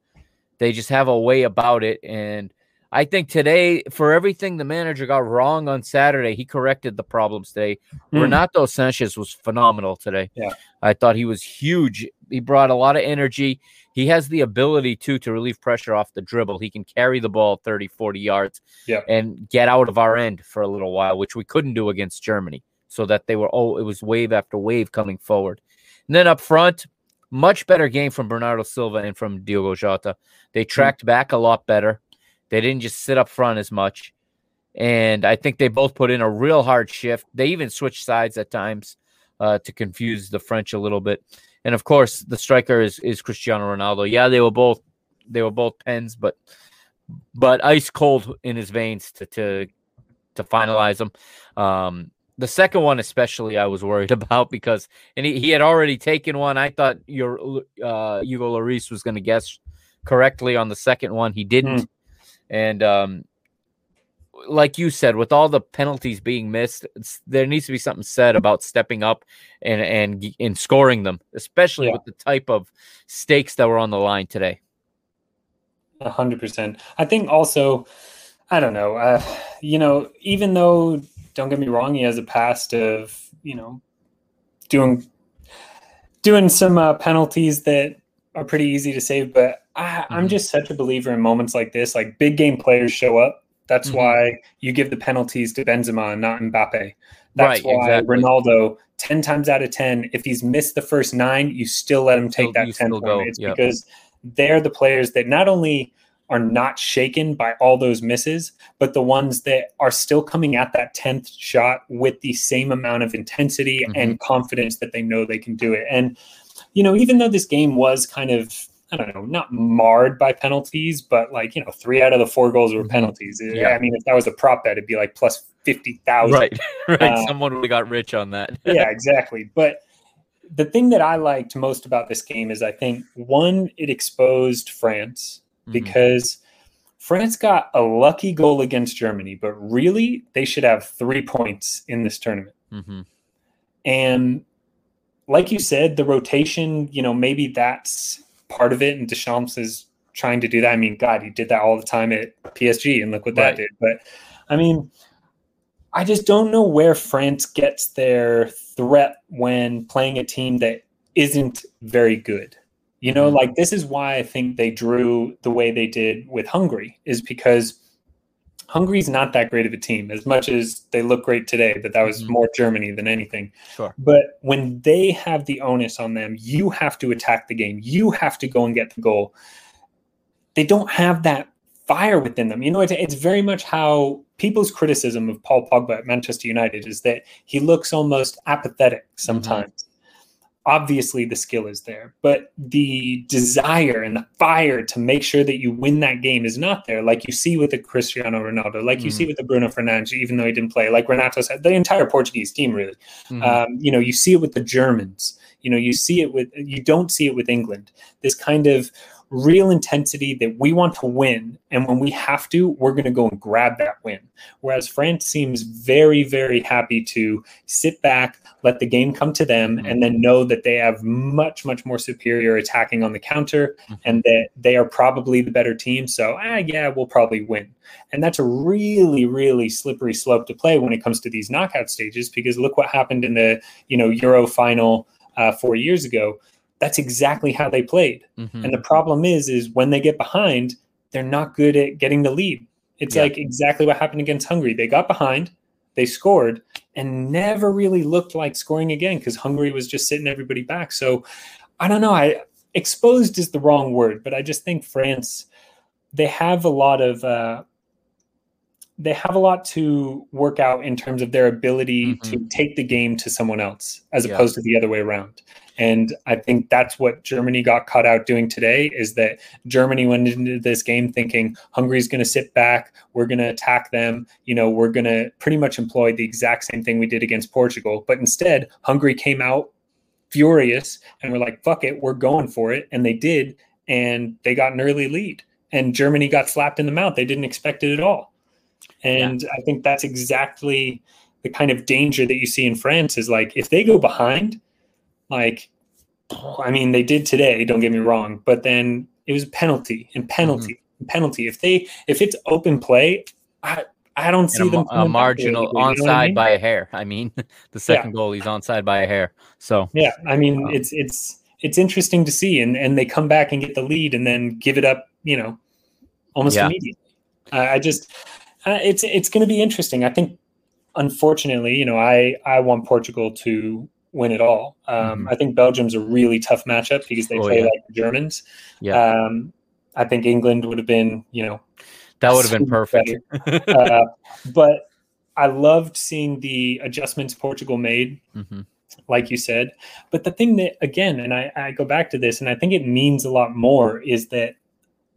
A: They just have a way about it. And I think today, for everything the manager got wrong on Saturday, he corrected the problems today. Mm. Renato Sanches was phenomenal today.
B: Yeah.
A: I thought he was huge. He brought a lot of energy. He has the ability too to relieve pressure off the dribble. He can carry the ball 30, 40 yards
B: yeah.
A: and get out of our end for a little while, which we couldn't do against Germany. So that they were, oh, it was wave after wave coming forward. And then up front, much better game from Bernardo Silva and from Diogo Jota. They hmm. tracked back a lot better. They didn't just sit up front as much. And I think they both put in a real hard shift. They even switched sides at times uh, to confuse the French a little bit. And of course, the striker is, is Cristiano Ronaldo. Yeah, they were both they were both pens, but but ice cold in his veins to to to finalize them. Um, the second one, especially, I was worried about because, and he, he had already taken one. I thought your uh, Hugo Lloris was going to guess correctly on the second one. He didn't, mm. And um, like you said, with all the penalties being missed, there needs to be something said about stepping up and and and scoring them, especially yeah. with the type of stakes that were on the line today.
B: A hundred percent. I think also, I don't know. Uh, you know, even though don't get me wrong, he has a past of you know doing doing some uh, penalties that are pretty easy to save. But I, am mm-hmm. just such a believer in moments like this. Like big game players show up. That's mm-hmm. why you give the penalties to Benzema not Mbappe. That's right, why exactly. Ronaldo, 10 times out of 10, if he's missed the first nine, you still let him take still, that 10 point. It's yep. because they're the players that not only are not shaken by all those misses, but the ones that are still coming at that 10th shot with the same amount of intensity mm-hmm. and confidence that they know they can do it. And, you know, even though this game was kind of, I don't know, not marred by penalties, but like, you know, three out of the four goals were mm-hmm. penalties. Yeah. I mean, if that was a prop bet, it'd be like plus 50,000.
A: Right. right. Uh, Someone would have got rich on that.
B: yeah, exactly. But, the thing that I liked most about this game is I think one, it exposed France
A: Mhm.
B: because France got a lucky goal against Germany, but really they should have three points in this tournament.
A: Mhm.
B: And like you said, the rotation, you know, maybe that's part of it. And Deschamps is trying to do that. I mean, God, he did that all the time at PSG, and look what
A: Right.
B: that did. But I mean, I just don't know where France gets their threat when playing a team that isn't very good. You know,
A: Mhm.
B: like this is why I think they drew the way they did with Hungary, is because Hungary's not that great of a team, as much as they look great today, but that was
A: Mhm.
B: more Germany than anything.
A: Sure.
B: But when they have the onus on them, you have to attack the game. You have to go and get the goal. They don't have that fire within them. You know, it's, it's very much how people's criticism of Paul Pogba at Manchester United is that he looks almost apathetic sometimes. Obviously, the skill is there, but the desire and the fire to make sure that you win that game is not there, like you see with the Cristiano Ronaldo, like you see with the Bruno Fernandes, even though he didn't play, like Renato said, the entire Portuguese team, really.
A: Mhm.
B: Um, you know, you see it with the Germans. You know, you see it with you don't see it with England. This kind of real intensity that we want to win, and when we have to, we're going to go and grab that win. Whereas France seems very, very happy to sit back, let the game come to them,
A: Mhm.
B: and then know that they have much, much more superior attacking on the counter,
A: Mhm.
B: and that they are probably the better team. So, ah, yeah, we'll probably win. And that's a really, really slippery slope to play when it comes to these knockout stages, because look what happened in the you know Euro final uh, four years ago. That's exactly how they played.
A: Mhm.
B: And the problem is, is when they get behind, they're not good at getting the lead. It's
A: Yeah.
B: like exactly what happened against Hungary. They got behind, they scored, and never really looked like scoring again because Hungary was just sitting everybody back. So I don't know. I exposed is the wrong word, but I just think France they have a lot of uh, they have a lot to work out in terms of their ability
A: Mhm.
B: to take the game to someone else as
A: Yeah.
B: opposed to the other way around. And I think that's what Germany got caught out doing today is that Germany went into this game thinking Hungary's going to sit back, we're going to attack them, you know, we're going to pretty much employ the exact same thing we did against Portugal. But instead, Hungary came out furious and we're like, fuck it, we're going for it. And they did. And they got an early lead. And Germany got slapped in the mouth. They didn't expect it at all. And I think that's exactly the kind of danger that you see in France is like if they go behind, like I mean they did today, don't get me wrong, but then it was a penalty and penalty and penalty. If they if it's open play, I I don't see
A: a,
B: them
A: a marginal
B: you know I
A: onside
B: mean?
A: by a hair. I mean, the second goal, he's onside by a hair. So
B: Yeah, I mean
A: Um,
B: it's it's it's interesting to see, and and they come back and get the lead, and then give it up, you know, almost
A: Yeah.
B: immediately. Uh, I just uh, it's it's going to be interesting. I think, unfortunately, you know, I I want Portugal to win it all. Um,
A: Mhm.
B: I think Belgium's a really tough matchup because they
A: Oh,
B: play
A: yeah.
B: like the Germans.
A: Yeah.
B: Um, I think England would have been, you know,
A: that would have been perfect.
B: uh, but I loved seeing the adjustments Portugal made
A: Mhm.
B: like you said. But the thing that, again, and I, I go back to this, and I think it means a lot more, is that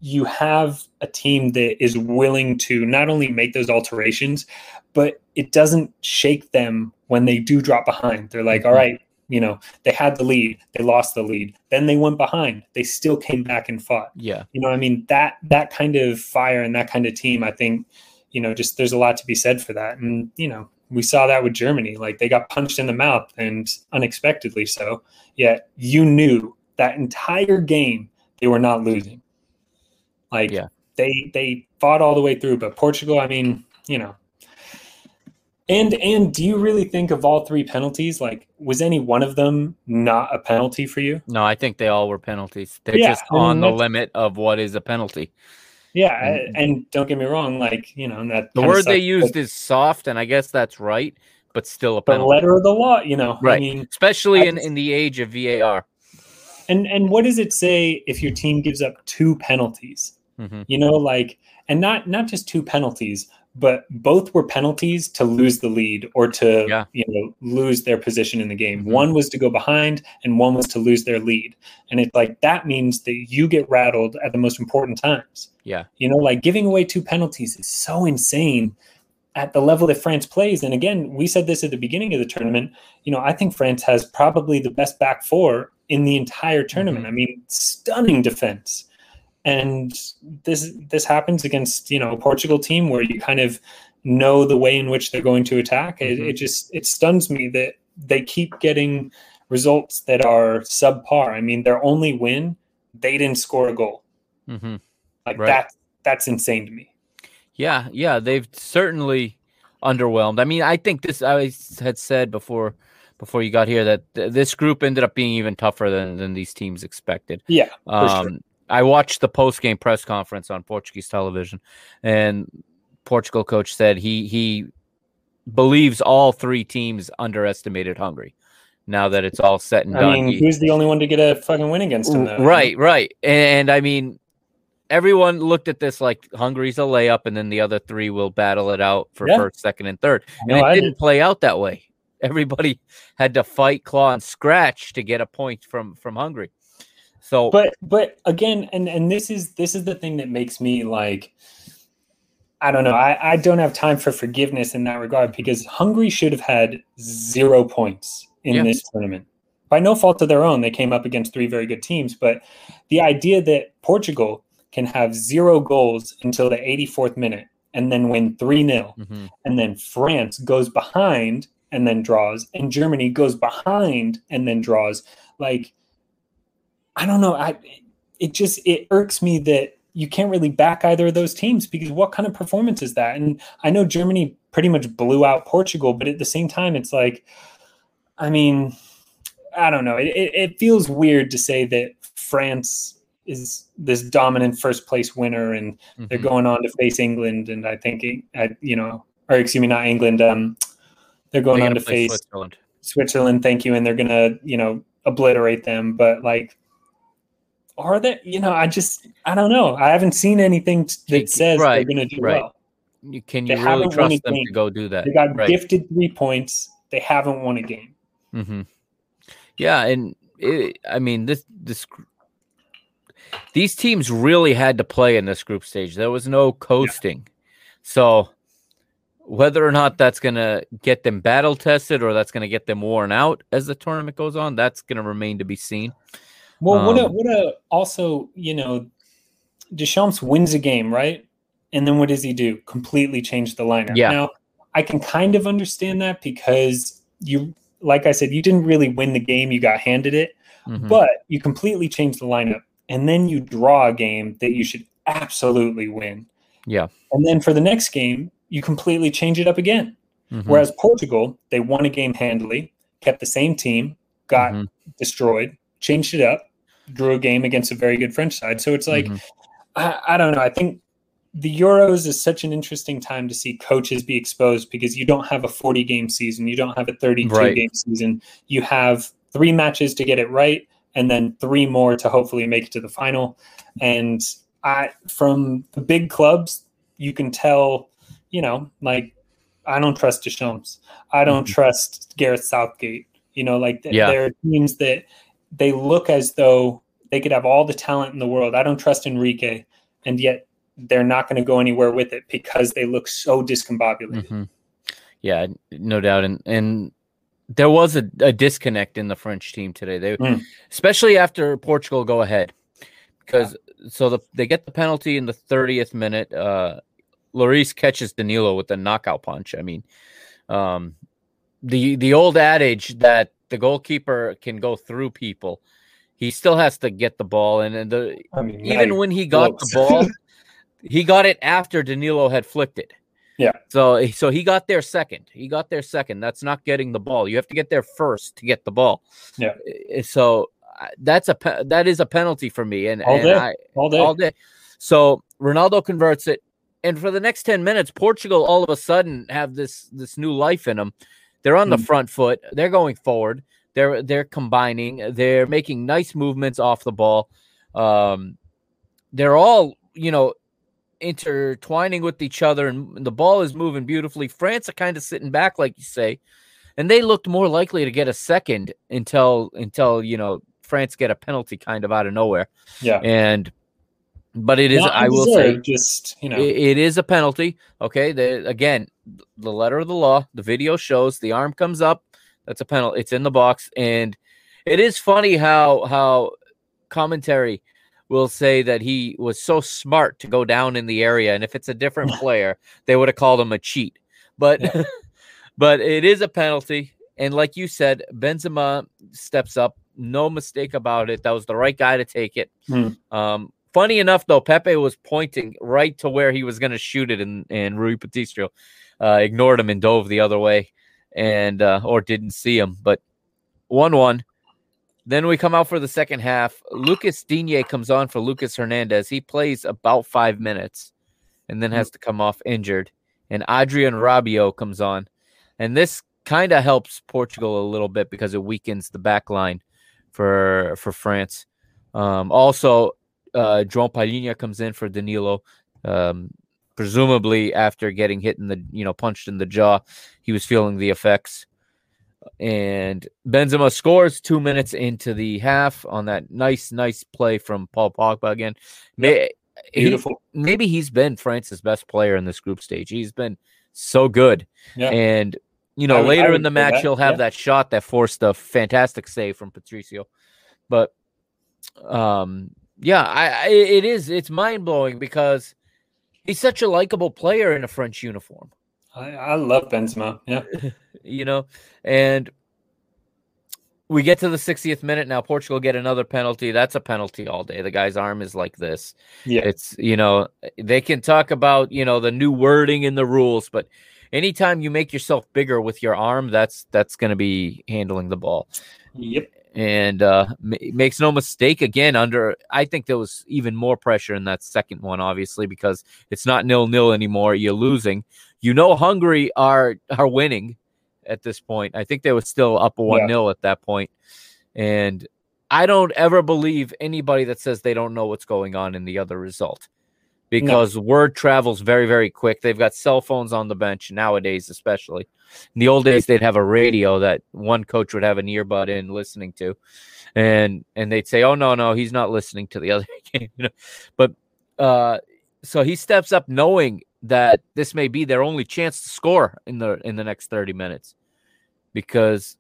B: you have a team that is willing to not only make those alterations, but it doesn't shake them when they do drop behind. They're like,
A: Mhm.
B: all right, you know, they had the lead, they lost the lead, then they went behind, they still came back and fought.
A: Yeah.
B: You know, I mean that that kind of fire and that kind of team, I think, you know, just there's a lot to be said for that. And you know, we saw that with Germany. Like they got punched in the mouth and unexpectedly so. Yet you knew that entire game they were not losing. Like
A: Yeah.
B: they they fought all the way through. But Portugal, I mean, you know. And and do you really think of all three penalties? Like, was any one of them not a penalty for you?
A: No, I think they all were penalties. They're
B: Yeah,
A: just on the limit of what is a penalty.
B: Yeah,
A: Mhm.
B: and don't get me wrong, like you know that
A: The word they used
B: but
A: is soft, and I guess that's right, but still a
B: the letter of the law, you know. I
A: Right.
B: mean,
A: Especially
B: I
A: in,
B: just-
A: in the age of VAR.
B: and and what does it say if your team gives up two penalties?
A: Hmm
B: You know, like, and not not just two penalties, but both were penalties to lose the lead or to
A: Yeah.
B: you know lose their position in the game.
A: Mhm.
B: One was to go behind, and one was to lose their lead. And it's like that means that you get rattled at the most important times.
A: Yeah.
B: You know, like giving away two penalties is so insane. at the level that France plays, and again, we said this at the beginning of the tournament, you know, I think France has probably the best back four in the entire tournament. Mm-hmm. I mean, stunning defense. And this this happens against, you know, a Portugal team where you kind of know the way in which they're going to attack. Mm-hmm. It, it just it stuns me that they keep getting results that are subpar. I mean, their only win, they didn't score a goal. Mm-hmm. Like right. that, that's insane to me.
A: Yeah, yeah, they've certainly underwhelmed. I mean, I think this I had said before before you got here that th- this group ended up being even tougher than, than these teams expected.
B: Yeah,
A: um, sure. I watched the post game press conference on Portuguese television, and Portugal coach said he he believes all three teams underestimated Hungary. Now that it's all set and
B: I
A: done,
B: mean, he, who's the only one to get a fucking win against him? Though?
A: Right, right, and, I mean, everyone looked at this like Hungary's a layup, and then the other three will battle it out for yeah. first, second, and third. And no, it didn't play out that way. Everybody had to fight, claw, and scratch to get a point from from Hungary. So,
B: but but again, and and this is this is the thing that makes me like. I don't know. I, I don't have time for forgiveness in that regard because Hungary should have had zero points in this tournament. By no fault of their own, they came up against three very good teams. But the idea that Portugal can have zero goals until the 84th minute and then win 3 0. Mm-hmm. And then France goes behind and then draws, and Germany goes behind and then draws. Like, I don't know. I it just it irks me that you can't really back either of those teams because what kind of performance is that? And I know Germany pretty much blew out Portugal, but at the same time, it's like, I mean, I don't know. It, it, feels weird to say that France is this dominant first place winner, and mm-hmm. they're going on to face England. And I think, I, you know, or excuse me, not England. Um, they're going they're on to face Switzerland. Switzerland. Thank you, and they're gonna, you know, obliterate them. But like, are they? You know, I just, I don't know. I haven't seen anything that says right, they're gonna do right. well.
A: You, can you they really trust them to go do that?
B: They got right. gifted three points. They haven't won a game.
A: Mm-hmm. Yeah, and it, I mean this this these teams really had to play in this group stage. There was no coasting. Yeah. So whether or not that's going to get them battle tested or that's going to get them worn out as the tournament goes on, that's going to remain to be seen.
B: Well, um, what a, what a also, you know, Deschamps wins a game, right? And then what does he do? Completely change the lineup.
A: Yeah.
B: Now, I can kind of understand that because you, like I said, you didn't really win the game, you got handed it, mm-hmm. but you completely changed the lineup and then you draw a game that you should absolutely win.
A: Yeah.
B: And then for the next game, you completely change it up again. Mm-hmm. Whereas Portugal, they won a game handily, kept the same team, got mm-hmm. destroyed, changed it up, drew a game against a very good French side. So it's like, mm-hmm. I, I don't know. I think the Euros is such an interesting time to see coaches be exposed because you don't have a 40 game season, you don't have a 32 right. game season. You have three matches to get it right and then three more to hopefully make it to the final. And I, from the big clubs, you can tell, you know, like I don't trust Deschamps. I don't mm-hmm. trust Gareth Southgate. You know, like yeah. there are teams that they look as though they could have all the talent in the world. I don't trust Enrique, and yet they're not going to go anywhere with it because they look so discombobulated. Mm-hmm.
A: Yeah, no doubt. And and there was a, a, disconnect in the French team today. They, mm. especially after Portugal go ahead, because yeah. so the, they get the penalty in the 30th minute. Uh, Lloris catches Danilo with a knockout punch. I mean, um, the the old adage that the goalkeeper can go through people, he still has to get the ball, and, and the I mean, even when he got close. the ball, he got it after Danilo had flicked it.
B: Yeah.
A: So so he got there second. He got there second. That's not getting the ball. You have to get there first to get the ball.
B: Yeah.
A: Eh, so that's a that is a penalty for me. And
B: all
A: and
B: day,
A: I,
B: all day,
A: all day. So Ronaldo converts it, and for the next ten minutes, Portugal all of a sudden have this this new life in them. They're on the hmm. front foot. They're going forward. They're they're combining. They're making nice movements off the ball. Um, they're all you know intertwining with each other and the ball is moving beautifully. France are kind of sitting back, like you say, and they looked more likely to get a second until until you know France get a penalty kind of out of nowhere.
B: Yeah,
A: and but it is.
B: Not
A: I will say,
B: just you know,
A: it, it is a penalty. Okay, the, again, the letter of the law. The video shows the arm comes up. That's a penalty. It's in the box, and it is funny how how commentary will say that he was so smart to go down in the area, and if it's a different player, they would have called him a cheat. But
B: Yeah.
A: but it is a penalty, and like you said, Benzema steps up. No mistake about it. That was the right guy to take it.
B: Hmm.
A: Um, funny enough, though, Pepe was pointing right to where he was going to shoot it, and and Rui Patricio uh, ignored him and dove the other way, and uh, or didn't see him. But one one. Then we come out for the second half. Lucas Digne comes on for Lucas Hernandez. He plays about five minutes, and then has to come off injured. And Adrien Rabiot comes on, and this kind of helps Portugal a little bit because it weakens the back line for for France. Um, also, uh, João Palhinha comes in for Danilo. Um, presumably after getting hit in the you know punched in the jaw, he was feeling the effects. And Benzema scores two minutes into the half on that nice, nice play from Paul Pogba again. May, he-
B: beautiful.
A: maybe he's been France's best player in this group stage. He's been so good.
B: Yeah.
A: And you know,
B: would-
A: later in the match,
B: that,
A: he'll have
B: yeah.
A: that shot that forced a fantastic save from Patricio. But um, yeah, I, I it is it's mind blowing because he's such a likable player in a French uniform
B: I, I love Benzema. Yeah.
A: you know, and we get to the 60th minute now. Portugal get another penalty. That's a penalty all day. The guy's arm is like this.
B: Yeah.
A: It's you know they can talk about you know the new wording in the rules, but anytime you make yourself bigger with your arm, that's that's going to be handling the ball.
B: Yep.
A: And uh, ma- makes no mistake again. Under I think there was even more pressure in that second one, obviously because it's not nil nil anymore. You're losing. You know Hungary are are winning at this point. I think they were still up one 0 at that point, and I don't ever believe anybody that says they don't know what's going on in the other result because word travels very very quick. They've got cell phones on the bench nowadays, especially. In the old days, they'd have a radio that one coach would have an earbud in listening to, and and they'd say, "Oh no, no, he's not listening to the other game," you know. But uh, so he steps up, knowing that this may be their only chance to score in the in the next thirty minutes, because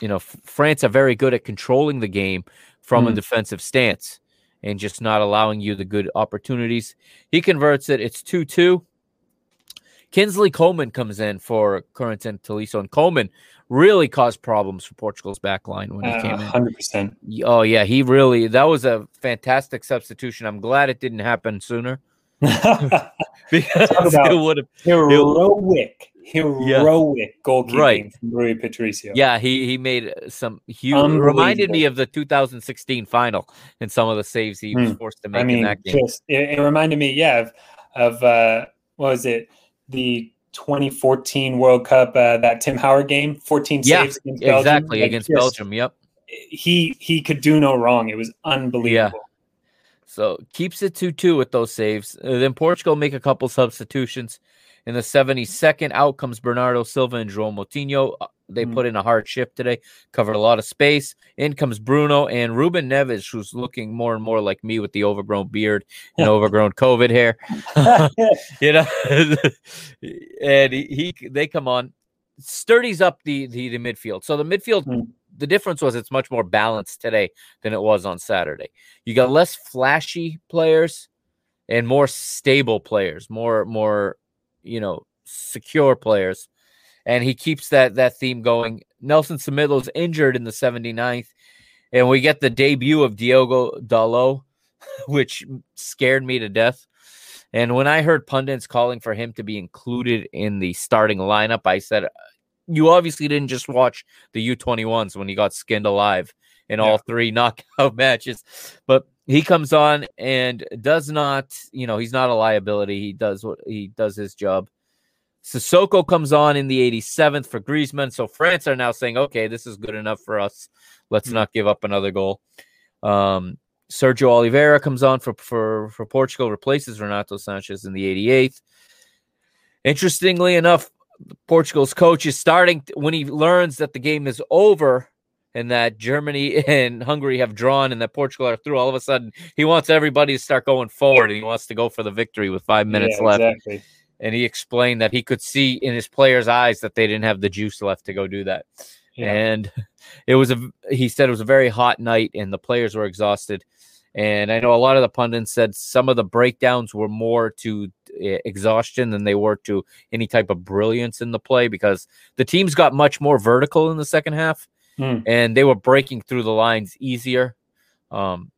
A: you know France are very good at controlling the game from a
B: Mhm.
A: defensive stance and just not allowing you the good opportunities. He converts it. It's two two. Kingsley Coman comes in for Corentin Tolisso, and Coleman really caused problems for Portugal's back line when he came in.
B: Uh, hundred percent.
A: Oh yeah, he really that was a fantastic substitution. I'm glad it didn't happen sooner because it would have.
B: Heroic, heroic goalkeeping
A: Right.
B: from Rui Patricio.
A: Yeah, he he made some huge. Reminded me of the 2016 final and some of the saves he was
B: Hmm.
A: forced to make
B: I mean,
A: in that game.
B: just it, it reminded me, yeah, of of uh, what was it? The 2014 World Cup, uh, that Tim Howard game, 14
A: Yeah,
B: saves against Belgium.
A: exactly
B: Like,
A: against
B: just-
A: Belgium. Yep.
B: He he could do no wrong. It was unbelievable.
A: So keeps it 2 2 with those saves. Uh, then Portugal make a couple substitutions. In the 72nd, out comes Bernardo Silva and João Moutinho. Uh, They
B: Mm.
A: put in a hard shift today, covered a lot of space. In comes Bruno and Ruben Neves, who's looking more and more like me with the overgrown beard and overgrown COVID hair. you know, and he, he they come on, sturdies up the, the the midfield. So the midfield,
B: Mm.
A: the difference was it's much more balanced today than it was on Saturday. You got less flashy players and more stable players, more more you know secure players, and he keeps that that theme going. Nelson Semedo's injured in the 79th, and we get the debut of Diogo Dalot, which scared me to death. And when I heard pundits calling for him to be included in the starting lineup, I said, uh, "You obviously didn't just watch the U21s when he got skinned alive in all three knockout matches." But he comes on and does not, you know, he's not a liability. He does what he does his job. Sissoko comes on in the 87th for Griezmann. So France are now saying, okay, this is good enough for us. Let's
B: Mm.
A: not give up another goal. Um, Sergio Oliveira comes on for, for, for Portugal, replaces Renato Sanches in the 88th. Interestingly enough, Portugal's coach is starting when he learns that the game is over. And that Germany and Hungary have drawn and that Portugal are through, all of a sudden he wants everybody to start going forward and he wants to go for the victory with five minutes
B: Yeah,
A: left.
B: Exactly.
A: And he explained that he could see in his players' eyes that they didn't have the juice left to go do that.
B: Yeah.
A: And it was a he said it was a very hot night and the players were exhausted. And I know a lot of the pundits said some of the breakdowns were more to eh, exhaustion than they were to any type of brilliance in the play because the teams got much more vertical in the second half
B: Hmm.
A: and they were breaking through the lines easier. Um,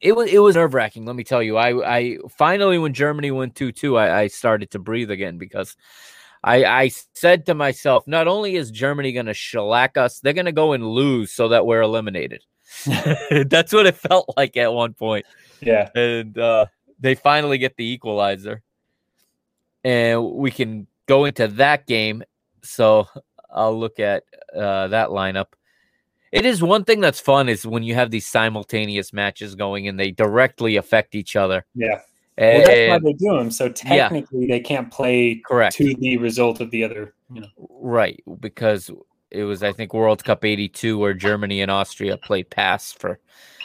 A: it was it was nerve wracking. Let me tell you. I I finally when Germany went two two, I, I started to breathe again because I I said to myself, not only is Germany going to shellac us, they're going to go and lose so that we're eliminated. That's what it felt like at one point
B: Yeah.
A: and uh, they finally get the equalizer, and we can go into that game. So I'll look at uh, that lineup. It is one thing that's fun is when you have these simultaneous matches going and they directly affect each other.
B: Yeah. Well, that's why they do them. So technically, they can't play
A: correct,
B: to the result of the other. You know.
A: right? Because it was, I think, World Cup '82 where Germany and Austria played pass for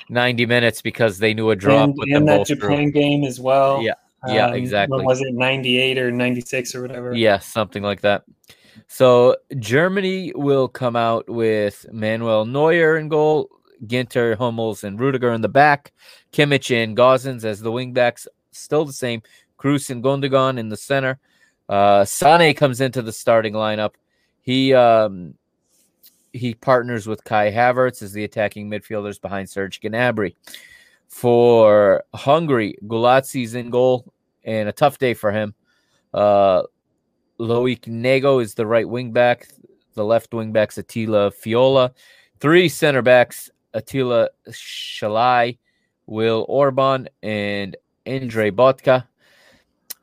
A: 90 minutes because they knew a draw
B: and, and that
A: both through.
B: Japan game as well.
A: Yeah, yeah,
B: Um,
A: exactly.
B: When was it 98 or 96 or whatever?
A: Yeah, something like that. So Germany will come out with Manuel Neuer in goal, Ginter, Hummels, and Rudiger in the back, Kimmich and Gosens as the wingbacks, still the same. Kroos and Gundogan in the center. Uh, Sane comes into the starting lineup. He um, he partners with Kai Havertz as the attacking midfielders behind Serge Gnabry. For Hungary, Gulacsi's in goal, and a tough day for him. Uh, Loic Nego is the right wing back. The left wing back's Attila Fiola. Three center backs Attila Szalai, Will Orban, and Andre Botka.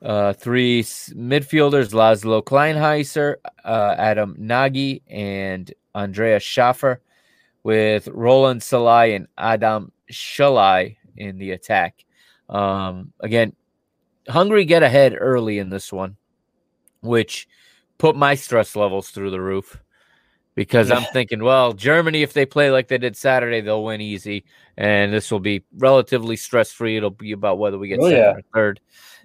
A: Uh, three midfielders Laszlo Kleinheisler, uh, Adam Nagy, and Andras Schafer, with Roland Sallai and Adam Szalai in the attack. Um, again, Hungary get ahead early in this one which put my stress levels through the roof because I'm thinking, well, Germany, if they play like they did Saturday, they'll win easy, and this will be relatively stress free. It'll be about whether we get
B: Oh,
A: second
B: yeah.
A: or third.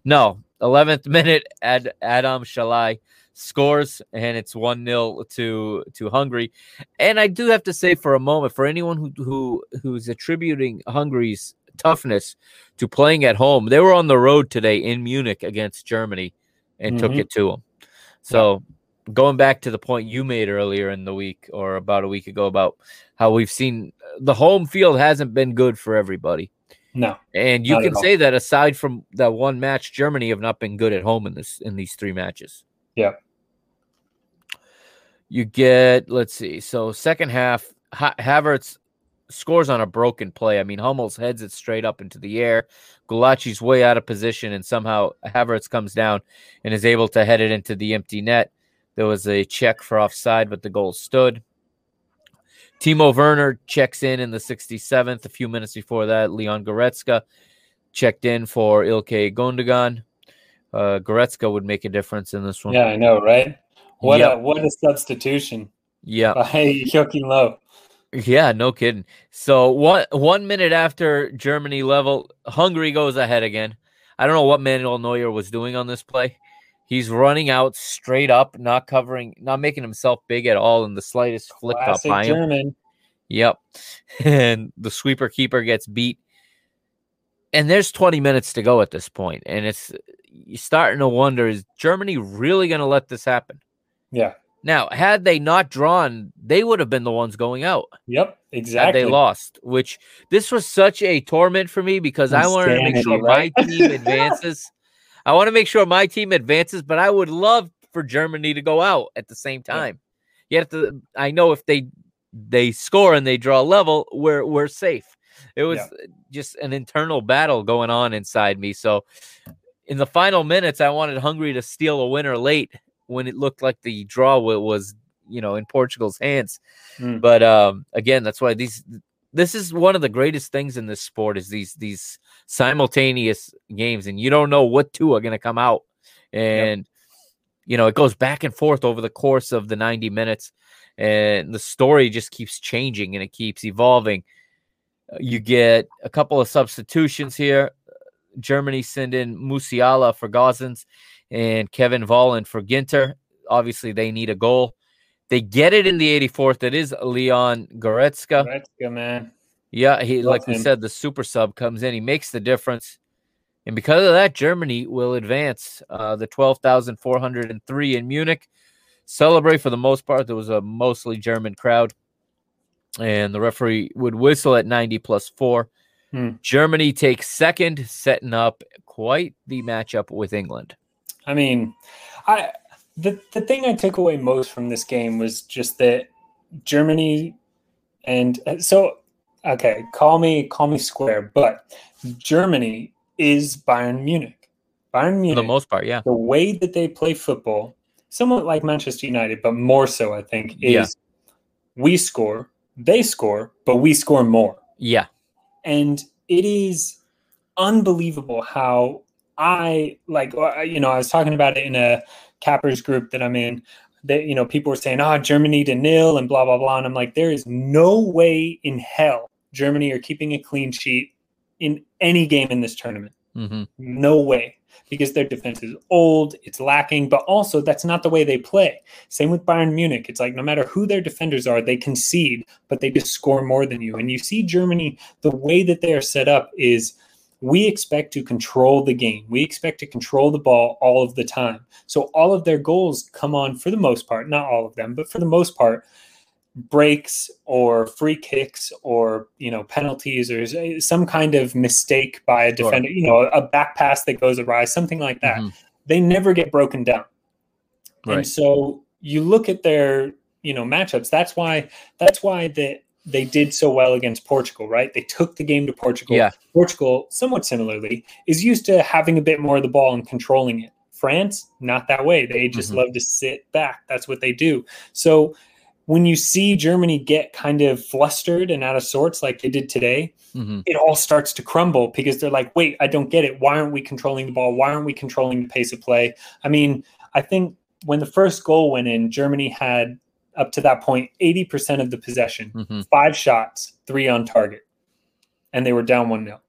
A: No, 11th minute, Ad, Adam Szalai scores, and it's one 0 to to Hungary. And I do have to say, for a moment, for anyone who who who's attributing Hungary's toughness to playing at home, they were on the road today in Munich against Germany and took
B: Mhm.
A: it to them. So going back to the point you made earlier in the week or about a week ago about how we've seen uh, the home field hasn't been good for everybody.
B: No.
A: And you can say that aside from that one match, Germany have not been good at home in this in these three matches.
B: Yeah.
A: You get let's see. So second half, ha- Havertz scores on a broken play. I mean, Hummels heads it straight up into the air. Gulacsi's way out of position, and somehow Havertz comes down and is able to head it into the empty net. There was a check for offside, but the goal stood. Timo Werner checks in in the 67th. A few minutes before that, Leon Goretzka checked in for Ilkay Gundogan. Uh, Goretzka would make a difference in this one.
B: Yeah, I know, right? What
A: Yep.
B: a what a substitution
A: Yeah.
B: by Joachim Low.
A: Yeah, no kidding. So one one minute after Germany level, Hungary goes ahead again. I don't know what Manuel Neuer was doing on this play. He's running out straight up, not covering, not making himself big at all in the slightest flick up by him.
B: German.
A: Yep. And the sweeper keeper gets beat. And there's 20 minutes to go at this point, and it's you're starting to wonder: is Germany really going to let this happen?
B: Yeah.
A: Now, had they not drawn, they would have been the ones going out.
B: Yep.
A: had
B: Exactly.
A: they lost, which this was such a torment for me because I wanted to make sure
B: right?
A: my team advances. I want to make sure my team advances, but I would love for Germany to go out at the same
B: Yeah.
A: time. Yet the I know if they they score and they draw level, we're we're safe. It was
B: Yeah.
A: just an internal battle going on inside me. So in the final minutes, I wanted Hungary to steal a winner late when it looked like the draw was, you know, in Portugal's hands.
B: Mm.
A: But um, again, that's why these this is one of the greatest things in this sport is these these simultaneous games, and you don't know what two are going to come out, and you know it goes back and forth over the course of the ninety minutes, and the story just keeps changing and it keeps evolving. Uh, you get a couple of substitutions here. Germany send in Musiala for Gosens and Kevin Volland for Ginter. Obviously, they need a goal. They get it in the 84th. It is Leon Goretzka.
B: Goretzka, man.
A: Yeah, he Love like him. we said, the super sub comes in. He makes the difference. And because of that, Germany will advance uh, the 12,403 in Munich. Celebrate for the most part. There was a mostly German crowd. And the referee would whistle at 90 plus four. Hmm. Germany takes second, setting up quite the matchup with England.
B: I mean, I the the thing I took away most from this game was just that Germany and uh, so okay, call me call me square, but Germany is Bayern Munich. Bayern Munich,
A: for the most part, yeah.
B: The way that they play football, somewhat like Manchester United, but more so, I think, is yeah. we score, they score, but we score more.
A: Yeah.
B: And it is unbelievable how I like, uh, you know, I was talking about it in a cappers group that I'm in. That you know, people were saying, "Oh, Germany to nil" and blah blah blah, and I'm like, there is no way in hell Germany are keeping a clean sheet in any game in this tournament. Mm-hmm. No way, because their defense is old, it's lacking, but also that's not the way they play. Same with Bayern Munich. It's like no matter who their defenders are, they concede, but they just score more than you. And you see Germany, the way that they are set up is we expect to control the game. We expect to control the ball all of the time. So all of their goals come on for the most part, not all of them, but for the most part, breaks or free kicks or you know penalties or some kind of mistake by a defender, sure. you know, a back pass that goes awry, something like that. Mm-hmm. They never get broken down. Right. And so you look at their, you know, matchups. That's why that's why the they did so well against Portugal, right? They took the game to Portugal.
A: Yeah.
B: Portugal, somewhat similarly, is used to having a bit more of the ball and controlling it. France, not that way. They just mm-hmm. love to sit back. That's what they do. So when you see Germany get kind of flustered and out of sorts like they did today, mm-hmm. it all starts to crumble because they're like, wait, I don't get it. Why aren't we controlling the ball? Why aren't we controlling the pace of play? I mean, I think when the first goal went in, Germany had up to that point 80% of the possession, mm-hmm. five shots, three on target, and they were down 1 0.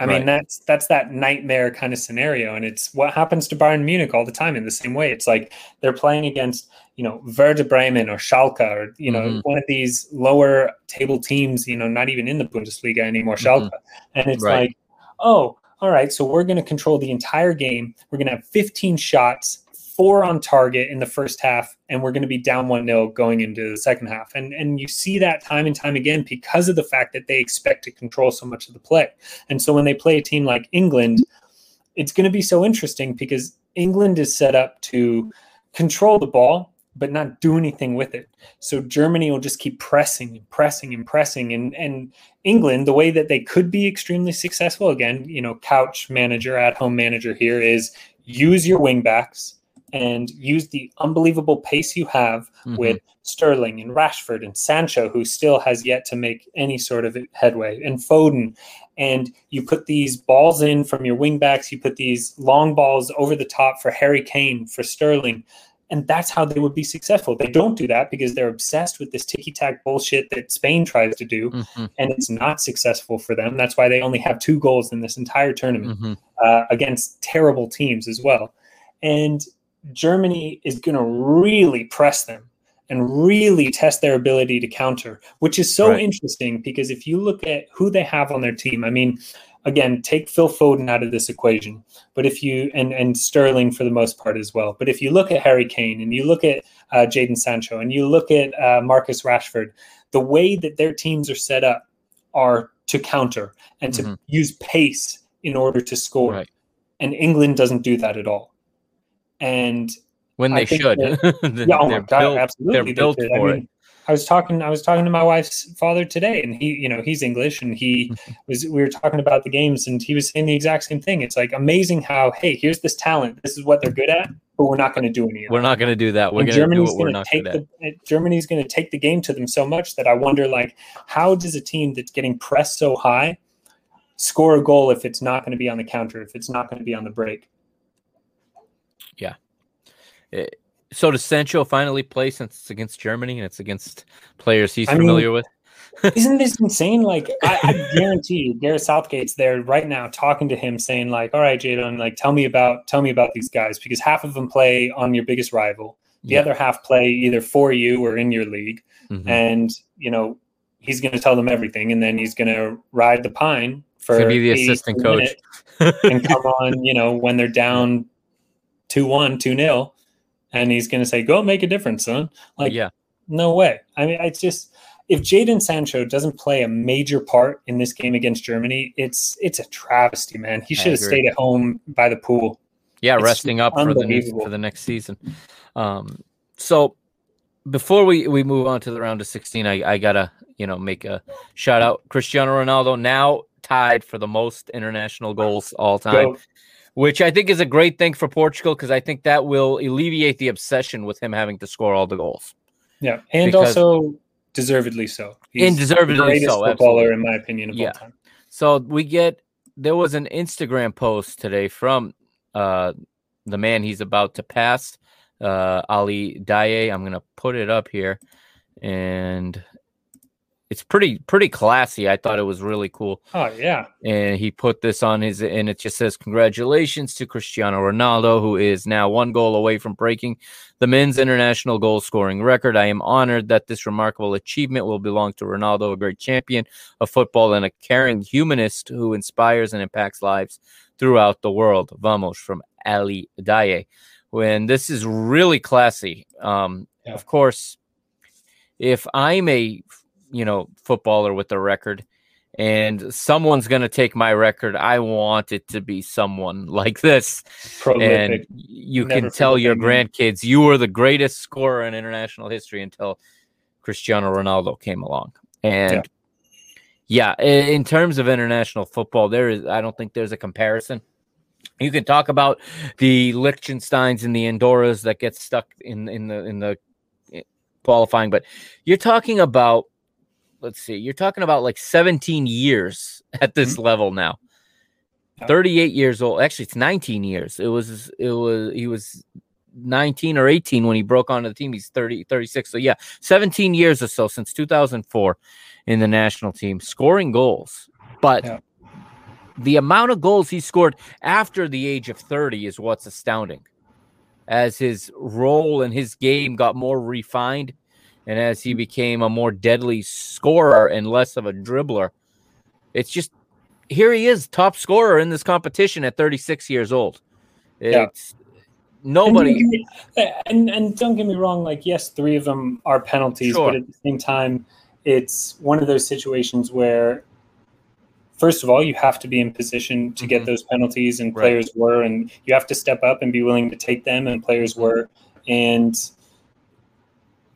B: I right. mean, that's that's that nightmare kind of scenario. And it's what happens to Bayern Munich all the time in the same way. It's like they're playing against, you know, Werder Bremen or Schalke or, you know, mm-hmm. one of these lower table teams, you know, not even in the Bundesliga anymore, Schalke. Mm-hmm. And it's right. like, oh, all right, so we're going to control the entire game. We're going to have 15 shots four on target in the first half, and we're going to be down 1 nil going into the second half. And, and you see that time and time again because of the fact that they expect to control so much of the play. And so when they play a team like England, it's going to be so interesting because England is set up to control the ball, but not do anything with it. So Germany will just keep pressing and pressing and pressing. And, and England, the way that they could be extremely successful, again, you know, couch manager, at home manager here is use your wingbacks and use the unbelievable pace you have mm-hmm. with Sterling and Rashford and Sancho, who still has yet to make any sort of headway, and Foden. And you put these balls in from your wingbacks, you put these long balls over the top for Harry Kane, for Sterling. And that's how they would be successful. They don't do that because they're obsessed with this ticky tack bullshit that Spain tries to do, mm-hmm. and it's not successful for them. That's why they only have two goals in this entire tournament mm-hmm. uh, against terrible teams as well. And Germany is going to really press them and really test their ability to counter, which is so right. interesting because if you look at who they have on their team, I mean, again, take Phil Foden out of this equation, but if you and and Sterling for the most part as well. But if you look at Harry Kane and you look at uh, Jadon Sancho and you look at uh, Marcus Rashford, the way that their teams are set up are to counter and mm-hmm. to use pace in order to score. Right. And England doesn't do that at all and
A: when they should.
B: That, yeah, oh my god, built, absolutely.
A: They're built for I mean,
B: it. I was talking. I was talking to my wife's father today, and he, you know, he's English, and he was. We were talking about the games, and he was saying the exact same thing. It's like amazing how, hey, here's this talent. This is what they're good at, but we're not going to do any.
A: we're not going to do that. We're going to do what we're not
B: take good the, at. Eh, Germany's going to take the game to them so much that I wonder, like, how does a team that's getting pressed so high score a goal if it's not going to be on the counter, if it's not going to be on the break?
A: Yeah. Eh, So does Sancho finally play since it's against Germany and it's against players he's
B: I mean,
A: familiar with?
B: Isn't this insane? Like, I, I guarantee you, Gareth Southgate's there right now talking to him, saying like, "All right, Jadon, like, tell me about tell me about these guys because half of them play on your biggest rival, the
A: Yeah.
B: other half play either for you or in your league,
A: Mhm.
B: and you know he's going to tell them everything, and then he's going to ride the pine for
A: To be the assistant coach.
B: and come on, you know, when they're down two one, two nil, and he's going to say, "Go make a difference, son." Like,
A: yeah,
B: no way. I mean, it's just if Jadon Sancho doesn't play a major part in this game against Germany, it's it's a travesty, man. He should have stayed at home by the pool.
A: yeah,
B: It's
A: resting up for the
B: unbelievable.
A: for the next season. Um, so before we we move on to the round of 16, I I gotta you know make a shout out Cristiano Ronaldo now tied for the most international goals all time.
B: Go.
A: Which I think is a great thing for Portugal because I think that will alleviate the obsession with him having to score all the goals.
B: Yeah, and
A: Because-
B: also deservedly so.
A: And deservedly
B: the greatest
A: so,
B: footballer
A: absolutely.
B: in my opinion of
A: Yeah.
B: all time.
A: So we get there was an Instagram post today from uh the man he's about to pass, uh Ali Daei. I'm gonna put it up here and it's pretty pretty classy. I thought it was really cool.
B: Oh yeah,
A: and he put this on his and it just says congratulations to cristiano ronaldo who is now one goal away from breaking the men's international goal scoring record i am honored that this remarkable achievement will belong to ronaldo a great champion of football and a caring humanist who inspires and impacts lives throughout the world vamos from ali daei when this is really classy um
B: Yeah.
A: of course if i'm a you know footballer with a record and someone's going to take my record. I want it to be someone like this.
B: prolific.
A: And you
B: Never
A: can tell your grandkids you were the greatest scorer in international history until Cristiano Ronaldo came along. And yeah, i- in terms of international football, there is, I don't think there's a comparison. You can talk about the Liechtensteins and the Andorras that get stuck in, in the, in the eh, qualifying, but you're talking about let's see, you're talking about like 17 years at this mm-hmm. level now. 38 years old. Actually, it's 19 years. It was it was he was 19 or 18 when he broke onto the team. He's 30 36. So yeah, 17 years or so since 2004 in the national team scoring goals. But
B: Yeah.
A: the amount of goals he scored after the age of 30 is what's astounding. As his role and his game got more refined and as he became a more deadly scorer and less of a dribbler, it's just here he is, top scorer in this competition at 36 years old.
B: Yeah.
A: Nobody.
B: And, don't get me- and and don't get me wrong, like yes, three of them are penalties,
A: Sure.
B: but at the same time, it's one of those situations where, first of all, you have to be in position to get mm-hmm. those penalties, and
A: Right.
B: players were, and you have to step up and be willing to take them, and players were, and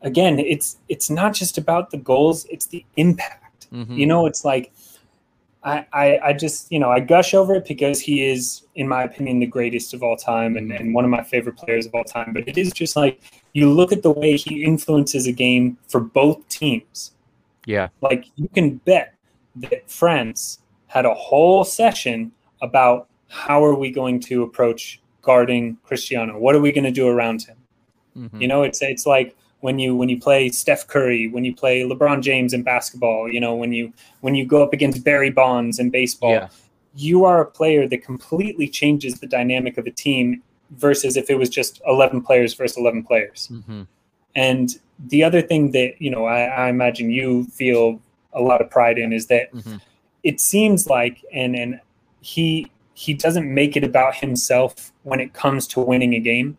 B: again, it's it's not just about the goals; it's the impact.
A: Mhm.
B: You know, it's like I, I I just you know I gush over it because he is, in my opinion, the greatest of all time and, and one of my favorite players of all time. But it is just like you look at the way he influences a game for both teams.
A: yeah,
B: Like you can bet that France had a whole session about how are we going to approach guarding Cristiano? What are we going to do around him?
A: Mhm.
B: You know, it's it's like when you when you play Steph Curry, when you play LeBron James in basketball, you know, when you when you go up against Barry Bonds in baseball,
A: yeah,
B: you are a player that completely changes the dynamic of a team versus if it was just 11 players versus 11 players.
A: Mhm.
B: And the other thing that, you know, I, I imagine you feel a lot of pride in is that
A: Mhm.
B: it seems like and and he he doesn't make it about himself when it comes to winning a game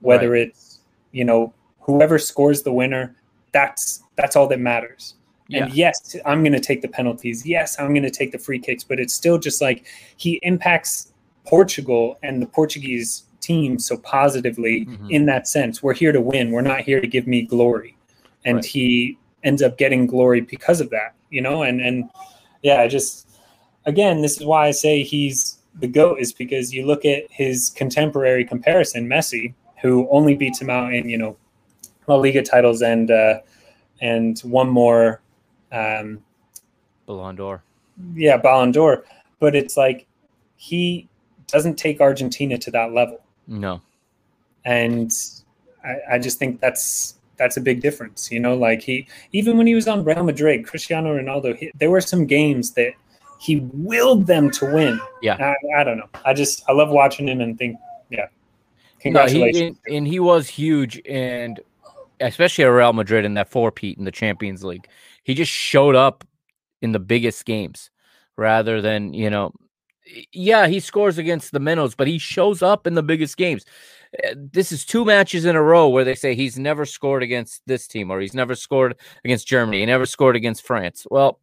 B: whether it's you know whoever scores the winner that's that's all that matters. And yes i'm going to take the penalties. Yes i'm going to take the free kicks but it's still just like he impacts portugal and the portuguese team so positively
A: Mhm.
B: in that sense. We're here to win. We're not here to give me glory. And
A: Right.
B: he ends up getting glory because of that you know? And and yeah I just again this is why i say he's the goat is because you look at his contemporary comparison messi who only beats him out in you know la liga titles and uh and one more um
A: Ballon d'Or.
B: yeah ballon d'or but it's like he doesn't take argentina to that level
A: No,
B: and I, I just think that's that's a big difference. You know, like he even when he was on Real Madrid, Cristiano Ronaldo, he, there were some games that he willed them to win.
A: Yeah,
B: I, I, don't know. I just I love watching him and think, yeah, congratulations.
A: No, he, and, and he was huge, and especially at Real Madrid in that four peat in the Champions League, he just showed up in the biggest games rather than you know. Yeah, he scores against the minnows, but he shows up in the biggest games. Eh, this is two matches in a row where they say he's never scored against this team or he's never scored against Germany. He never scored against France. Well,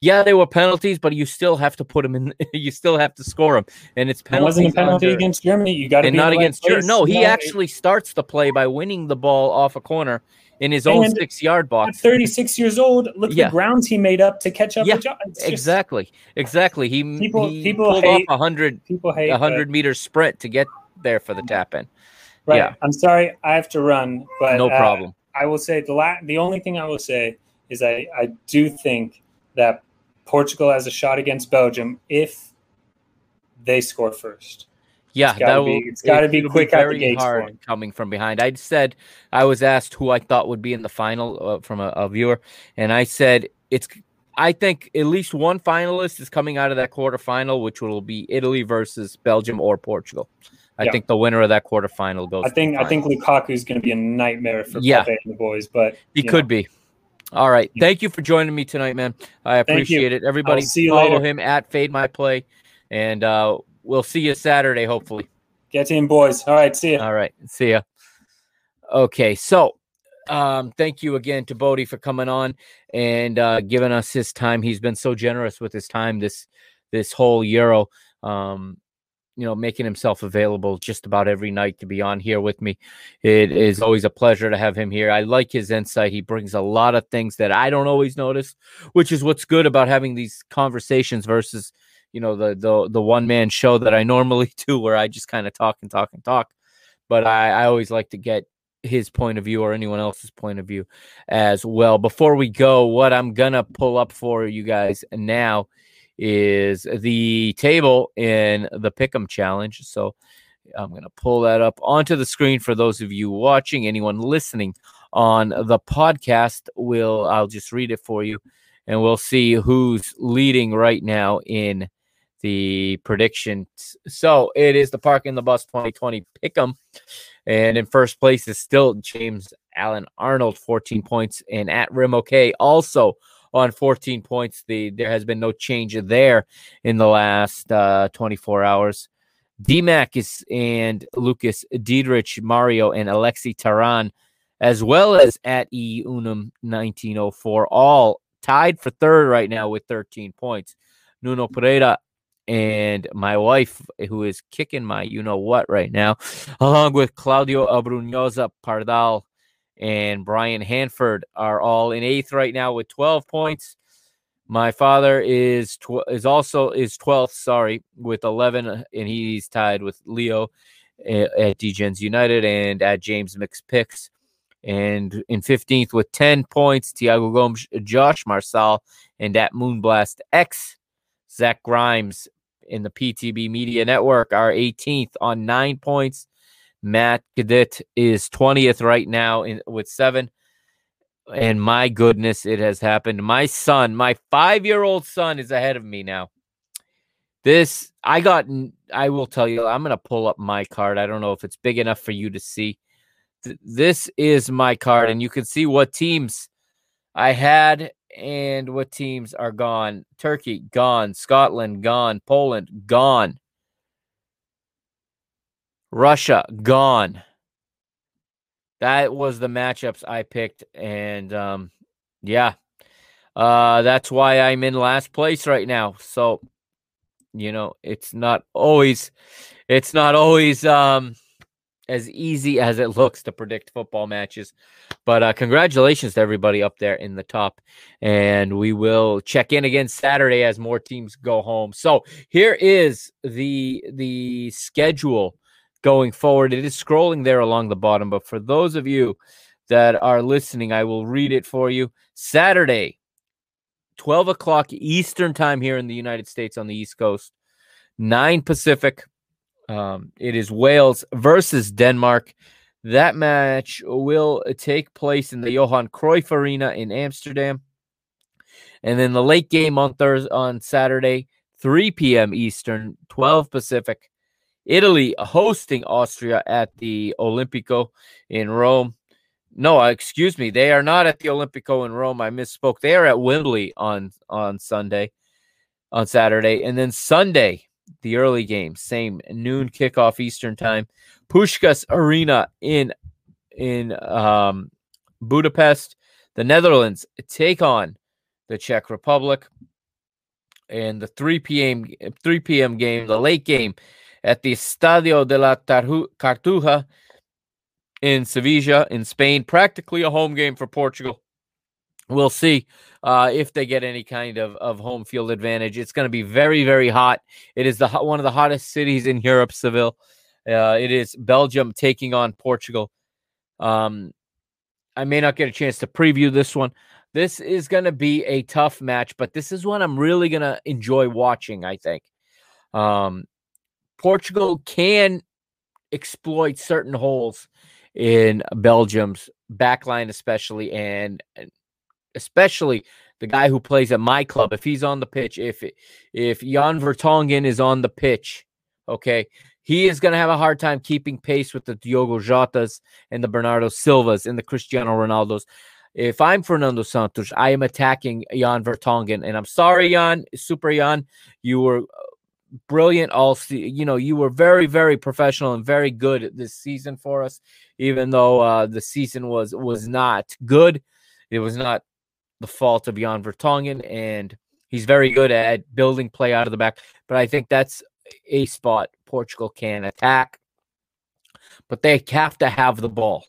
A: yeah, they were penalties, but you still have to put him in. You still have to score him, and it's penalty.
B: wasn't a penalty under, against Germany. You got to
A: and not against Germany. No, he no, actually starts the play by winning the ball off a corner in his own six yard box.
B: 36 years old. Look yeah. the grounds he made up to catch up.
A: Yeah, exactly, exactly. He people he people pulled hate, off a hundred people hate a hundred meter sprint to get there for the tap in.
B: Right. Yeah. I'm sorry, I have to run, but
A: no uh, problem.
B: Uh, I will say the la- the only thing I will say is I I do think that Portugal has a shot against Belgium if they score first.
A: Yeah,
B: it's gotta be, it's got to be quick be very
A: hard coming from behind. I said I was asked who I thought would be in the final uh, from a, a, viewer, and I said it's. I think at least one finalist is coming out of that quarterfinal, which will be Italy versus Belgium or Portugal. I yeah. think the winner of that quarterfinal goes.
B: I think I think Lukaku is going to be a nightmare for yeah. Pepe and the boys, but
A: he could know. be. All right, thank you for joining me tonight, man. I appreciate it. Everybody,
B: see you
A: follow
B: later.
A: him at Fade My Play, and uh, we'll see you Saturday, hopefully.
B: Get in, boys. All right, see you.
A: All right, see ya. Okay, so um, thank you again to Bodie for coming on and uh, giving us his time. He's been so generous with his time this this whole Euro. Um, you know, making himself available just about every night to be on here with me. It is always a pleasure to have him here. I like his insight. He brings a lot of things that I don't always notice, which is what's good about having these conversations versus, you know, the the the one man show that I normally do where I just kind of talk and talk and talk. But I, I always like to get his point of view or anyone else's point of view as well. Before we go, what I'm gonna pull up for you guys now is the table in the Pick'em Challenge. So I'm going to pull that up onto the screen for those of you watching. Anyone listening on the podcast will I'll just read it for you, and we'll see who's leading right now in the predictions. So it is the Parking the Bus 2020 Pick'em, and in first place is still James Allen Arnold, 14 points, and at Rim OK also on 14 points. The there has been no change there in the last uh, 24 hours. DMAC is and Lucas Diedrich, Mario, and Alexi Taran, as well as at E Unum 1904, all tied for third right now with 13 points. Nuno Pereira and my wife, who is kicking my you know what right now, along with Claudio Abrunhosa Pardal and Brian Hanford are all in eighth right now with 12 points. My father is tw- is also is 12th, sorry, with 11, uh, and he's tied with Leo at, at DGens United and at James Mix Picks. And in 15th with 10 points, Tiago Gomes, Josh Marsal, and at Moonblast X, Zach Grimes in the PTB Media Network are 18th on nine points. Matt Cadet is 20th right now in, with seven. And my goodness, it has happened. My son, my five year old son, is ahead of me now. This, I got, I will tell you, I'm going to pull up my card. I don't know if it's big enough for you to see. This is my card, and you can see what teams I had and what teams are gone. Turkey, gone. Scotland, gone. Poland, gone. Russia gone. That was the matchups I picked, and um, yeah, uh, that's why I'm in last place right now. So, you know, it's not always, it's not always um, as easy as it looks to predict football matches. But uh, congratulations to everybody up there in the top, and we will check in again Saturday as more teams go home. So here is the the schedule going forward. It is scrolling there along the bottom, but for those of you that are listening, I will read it for you. Saturday, 12 o'clock Eastern time here in the United States on the East Coast, 9 Pacific. Um, it is Wales versus Denmark. That match will take place in the Johan Cruyff Arena in Amsterdam. And then the late game on Thursday on Saturday, 3 p.m. Eastern, 12 Pacific. Italy hosting Austria at the Olimpico in Rome. No, uh, excuse me, they are not at the Olimpico in Rome. I misspoke. They are at Wembley on on Sunday, on Saturday, and then Sunday, the early game, same noon kickoff Eastern time, Puskás Arena in in um, Budapest. The Netherlands take on the Czech Republic, and the 3 p.m. 3 p.m. game, the late game at the Estadio de la Cartuja in Sevilla in Spain, practically a home game for Portugal. We'll see uh, if they get any kind of, of home field advantage. It's going to be very, very hot. It is the one of the hottest cities in Europe, Seville. Uh, it is Belgium taking on Portugal. Um, I may not get a chance to preview this one. This is going to be a tough match, but this is one I'm really going to enjoy watching, I think. Um, Portugal can exploit certain holes in Belgium's backline, especially, and especially the guy who plays at my club. If he's on the pitch, if if Jan Vertonghen is on the pitch, okay, he is going to have a hard time keeping pace with the Diogo Jotas and the Bernardo Silvas and the Cristiano Ronaldos. If I'm Fernando Santos, I am attacking Jan Vertonghen, and I'm sorry, Jan, Super Jan, you were brilliant all you know you were very very professional and very good this season for us even though uh the season was was not good. It was not the fault of Jan Vertonghen and he's very good at building play out of the back but I think that's a spot Portugal can attack. But they have to have the ball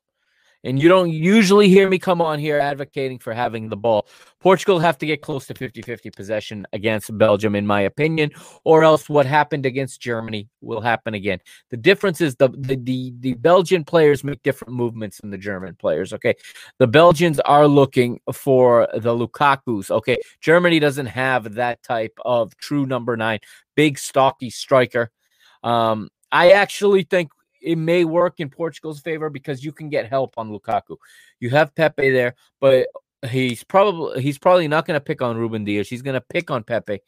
A: and you don't usually hear me come on here advocating for having the ball. Portugal have to get close to 50 50 possession against Belgium, in my opinion, or else what happened against Germany will happen again. The difference is the, the, the, the Belgian players make different movements than the German players. Okay. The Belgians are looking for the Lukaku's. Okay. Germany doesn't have that type of true number nine, big, stocky striker. Um, I actually think it may work in Portugal's favor because you can get help on Lukaku. You have Pepe there, but he's probably he's probably not going to pick on Ruben Dias. He's going to pick on Pepe.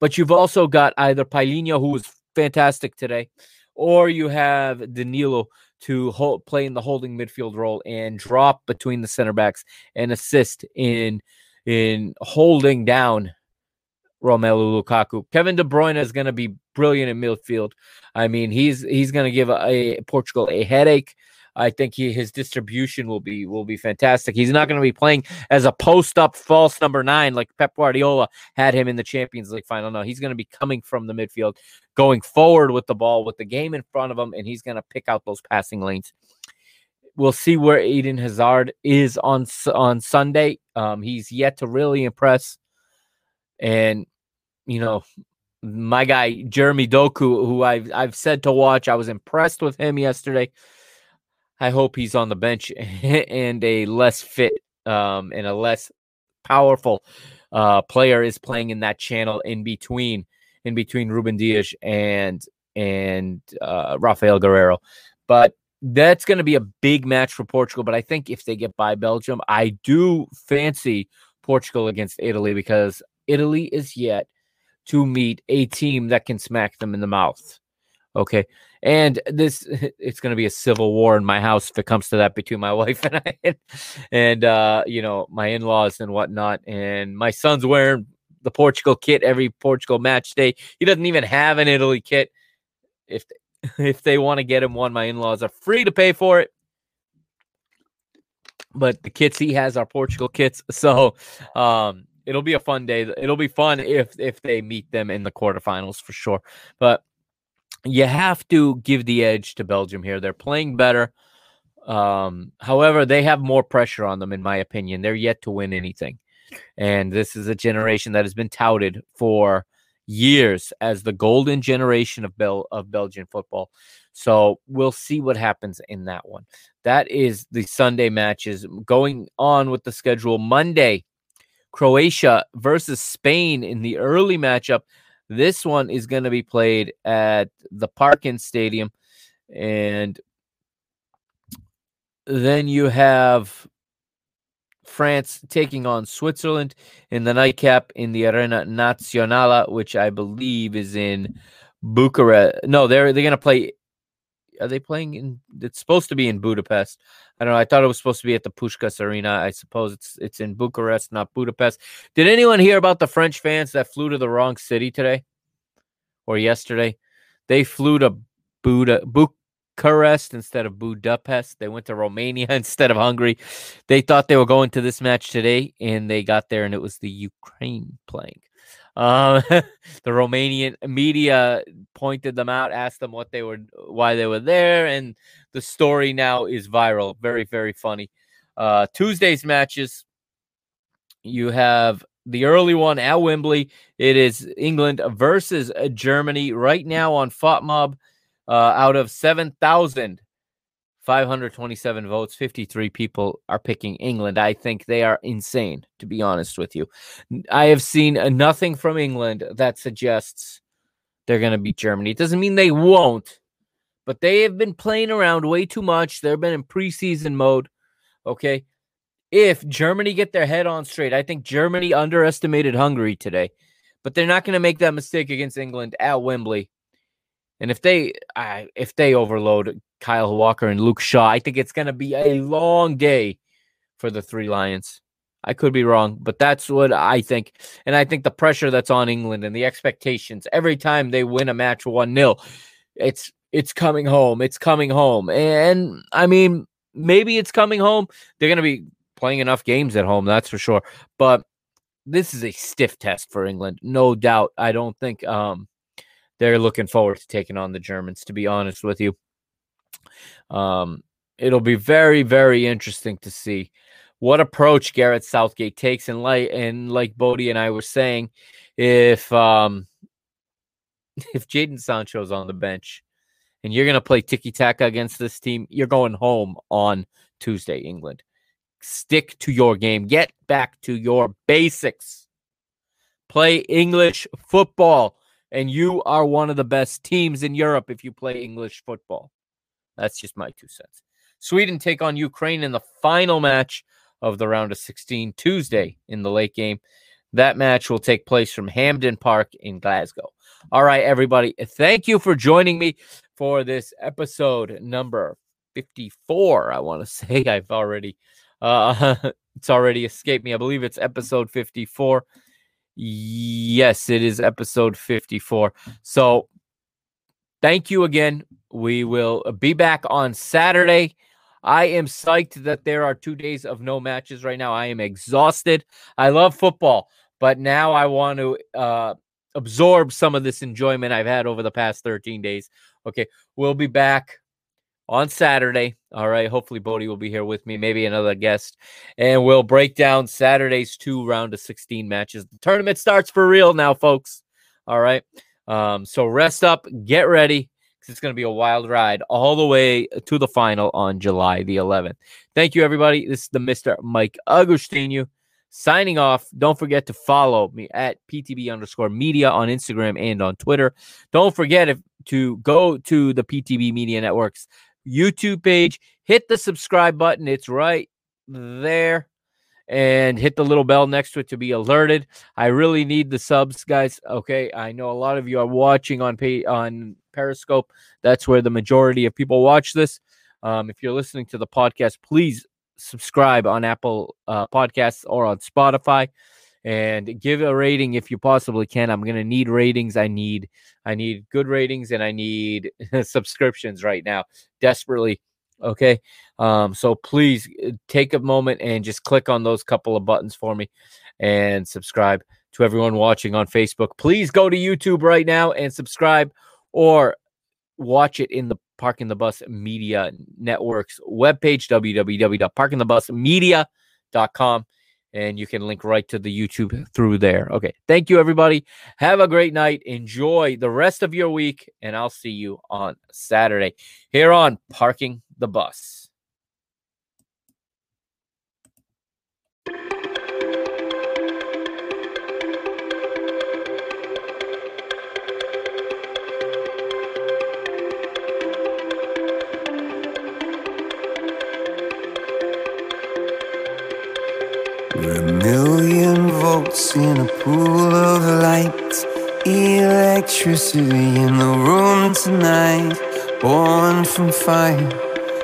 A: But you've also got either Palhinha, who was fantastic today, or you have Danilo to hold, play in the holding midfield role and drop between the center backs and assist in in holding down Romelu Lukaku. Kevin De Bruyne is going to be brilliant in midfield. I mean, he's he's going to give a, a, Portugal a headache. I think he, his distribution will be will be fantastic. He's not going to be playing as a post up false number nine like Pep Guardiola had him in the Champions League final. No, he's going to be coming from the midfield, going forward with the ball with the game in front of him, and he's going to pick out those passing lanes. We'll see where Eden Hazard is on on Sunday. Um, he's yet to really impress. And you know, my guy Jeremy Doku, who I've I've said to watch, I was impressed with him yesterday. I hope he's on the bench and a less fit um, and a less powerful uh, player is playing in that channel in between in between Ruben Dias and and uh, Raphael Guerreiro. But that's going to be a big match for Portugal. But I think if they get by Belgium, I do fancy Portugal against Italy because Italy is yet to meet a team that can smack them in the mouth. Okay. And this it's going to be a civil war in my house if it comes to that between my wife and I and uh you know my in-laws and whatnot and my son's wearing the Portugal kit every Portugal match day. He doesn't even have an Italy kit. If if they want to get him one, my in-laws are free to pay for it. But the kits he has are Portugal kits. So um it'll be a fun day. It'll be fun if if they meet them in the quarterfinals for sure. But you have to give the edge to Belgium here. They're playing better. Um, however, they have more pressure on them, in my opinion. They're yet to win anything. And this is a generation that has been touted for years as the golden generation of Bel of Belgian football. So we'll see what happens in that one. That is the Sunday matches going on with the schedule. Monday, Croatia versus Spain in the early matchup. This one is going to be played at the Parken Stadium. And then you have France taking on Switzerland in the nightcap in the Arena Nazionale, which I believe is in Bucharest. No, they're they're gonna play. Are they playing in? It's supposed to be in Budapest. I don't know. I thought it was supposed to be at the Puskás Arena. I suppose it's it's in Bucharest, not Budapest. Did anyone hear about the French fans that flew to the wrong city today or yesterday? They flew to Buda, Bucharest instead of Budapest. They went to Romania instead of Hungary. They thought they were going to this match today, and they got there, and it was the Ukraine playing. Uh, the Romanian media pointed them out, asked them what they were, why they were there, and the story now is viral. Very, very funny. Uh, Tuesday's matches, you have the early one at Wembley. It is England versus Germany right now on FotMob. Uh, out of 7,527 votes, 53 people are picking England. I think they are insane, to be honest with you. I have seen nothing from England that suggests they're going to beat Germany. It doesn't mean they won't, but they have been playing around way too much. They've been in preseason mode. Okay. If Germany get their head on straight, I think Germany underestimated Hungary today, but they're not going to make that mistake against England at Wembley. And if they uh, if they overload Kyle Walker and Luke Shaw, I think it's going to be a long day for the three Lions. I could be wrong, but that's what I think. And I think the pressure that's on England and the expectations every time they win a match 1-0, it's it's coming home. It's coming home. And I mean, maybe it's coming home. They're going to be playing enough games at home, that's for sure. But this is a stiff test for England, no doubt. I don't think um they're looking forward to taking on the Germans, to be honest with you. Um, it'll be very, very interesting to see what approach Gareth Southgate takes. And like and like Bodie and I were saying, if um if Jadon Sancho's on the bench and you're gonna play tiki taka against this team, you're going home on Tuesday, England. Stick to your game. Get back to your basics. Play English football and you are one of the best teams in Europe if you play English football. That's just my two cents. Sweden take on Ukraine in the final match of the round of 16 Tuesday in the late game. That match will take place from Hampden Park in Glasgow. All right, everybody. Thank you for joining me for this episode number 54. I want to say I've already uh it's already escaped me. I believe it's episode 54. Yes, it is episode 54. So thank you again. We will be back on Saturday. I am psyched that there are two days of no matches right now. I am exhausted. I love football, but now I want to uh, absorb some of this enjoyment I've had over the past 13 days. Okay, we'll be back on Saturday. All right. Hopefully, Bodie will be here with me, maybe another guest, and we'll break down Saturday's two round of 16 matches. The tournament starts for real now, folks. All right. Um, so rest up, get ready, it's going to be a wild ride all the way to the final on July the 11th. Thank you, everybody. This is the Mr. Mike Agustinu signing off. Don't forget to follow me at PTB underscore media on Instagram and on Twitter. Don't forget if, to go to the PTB Media Networks YouTube page. Hit the subscribe button, it's right there. And hit the little bell next to it to be alerted. I really need the subs, guys. Okay, I know a lot of you are watching on pay on Periscope. That's where the majority of people watch this. Um, if you're listening to the podcast, please subscribe on Apple uh, Podcasts or on Spotify and give a rating if you possibly can. I'm gonna need ratings. I need I need good ratings and I need subscriptions right now desperately. Okay. Um, so please uh, take a moment and just click on those couple of buttons for me and subscribe to everyone watching on Facebook. Please go to YouTube right now and subscribe or watch it in the Parking the Bus Media Network's webpage, www.parkingthebusmedia.com and you can link right to the YouTube through there. Okay. Thank you, everybody. Have a great night. Enjoy the rest of your week, and I'll see you on Saturday here on Parking the Bus.
C: We're a million volts in a pool of light. Electricity in the room tonight. Born from fire,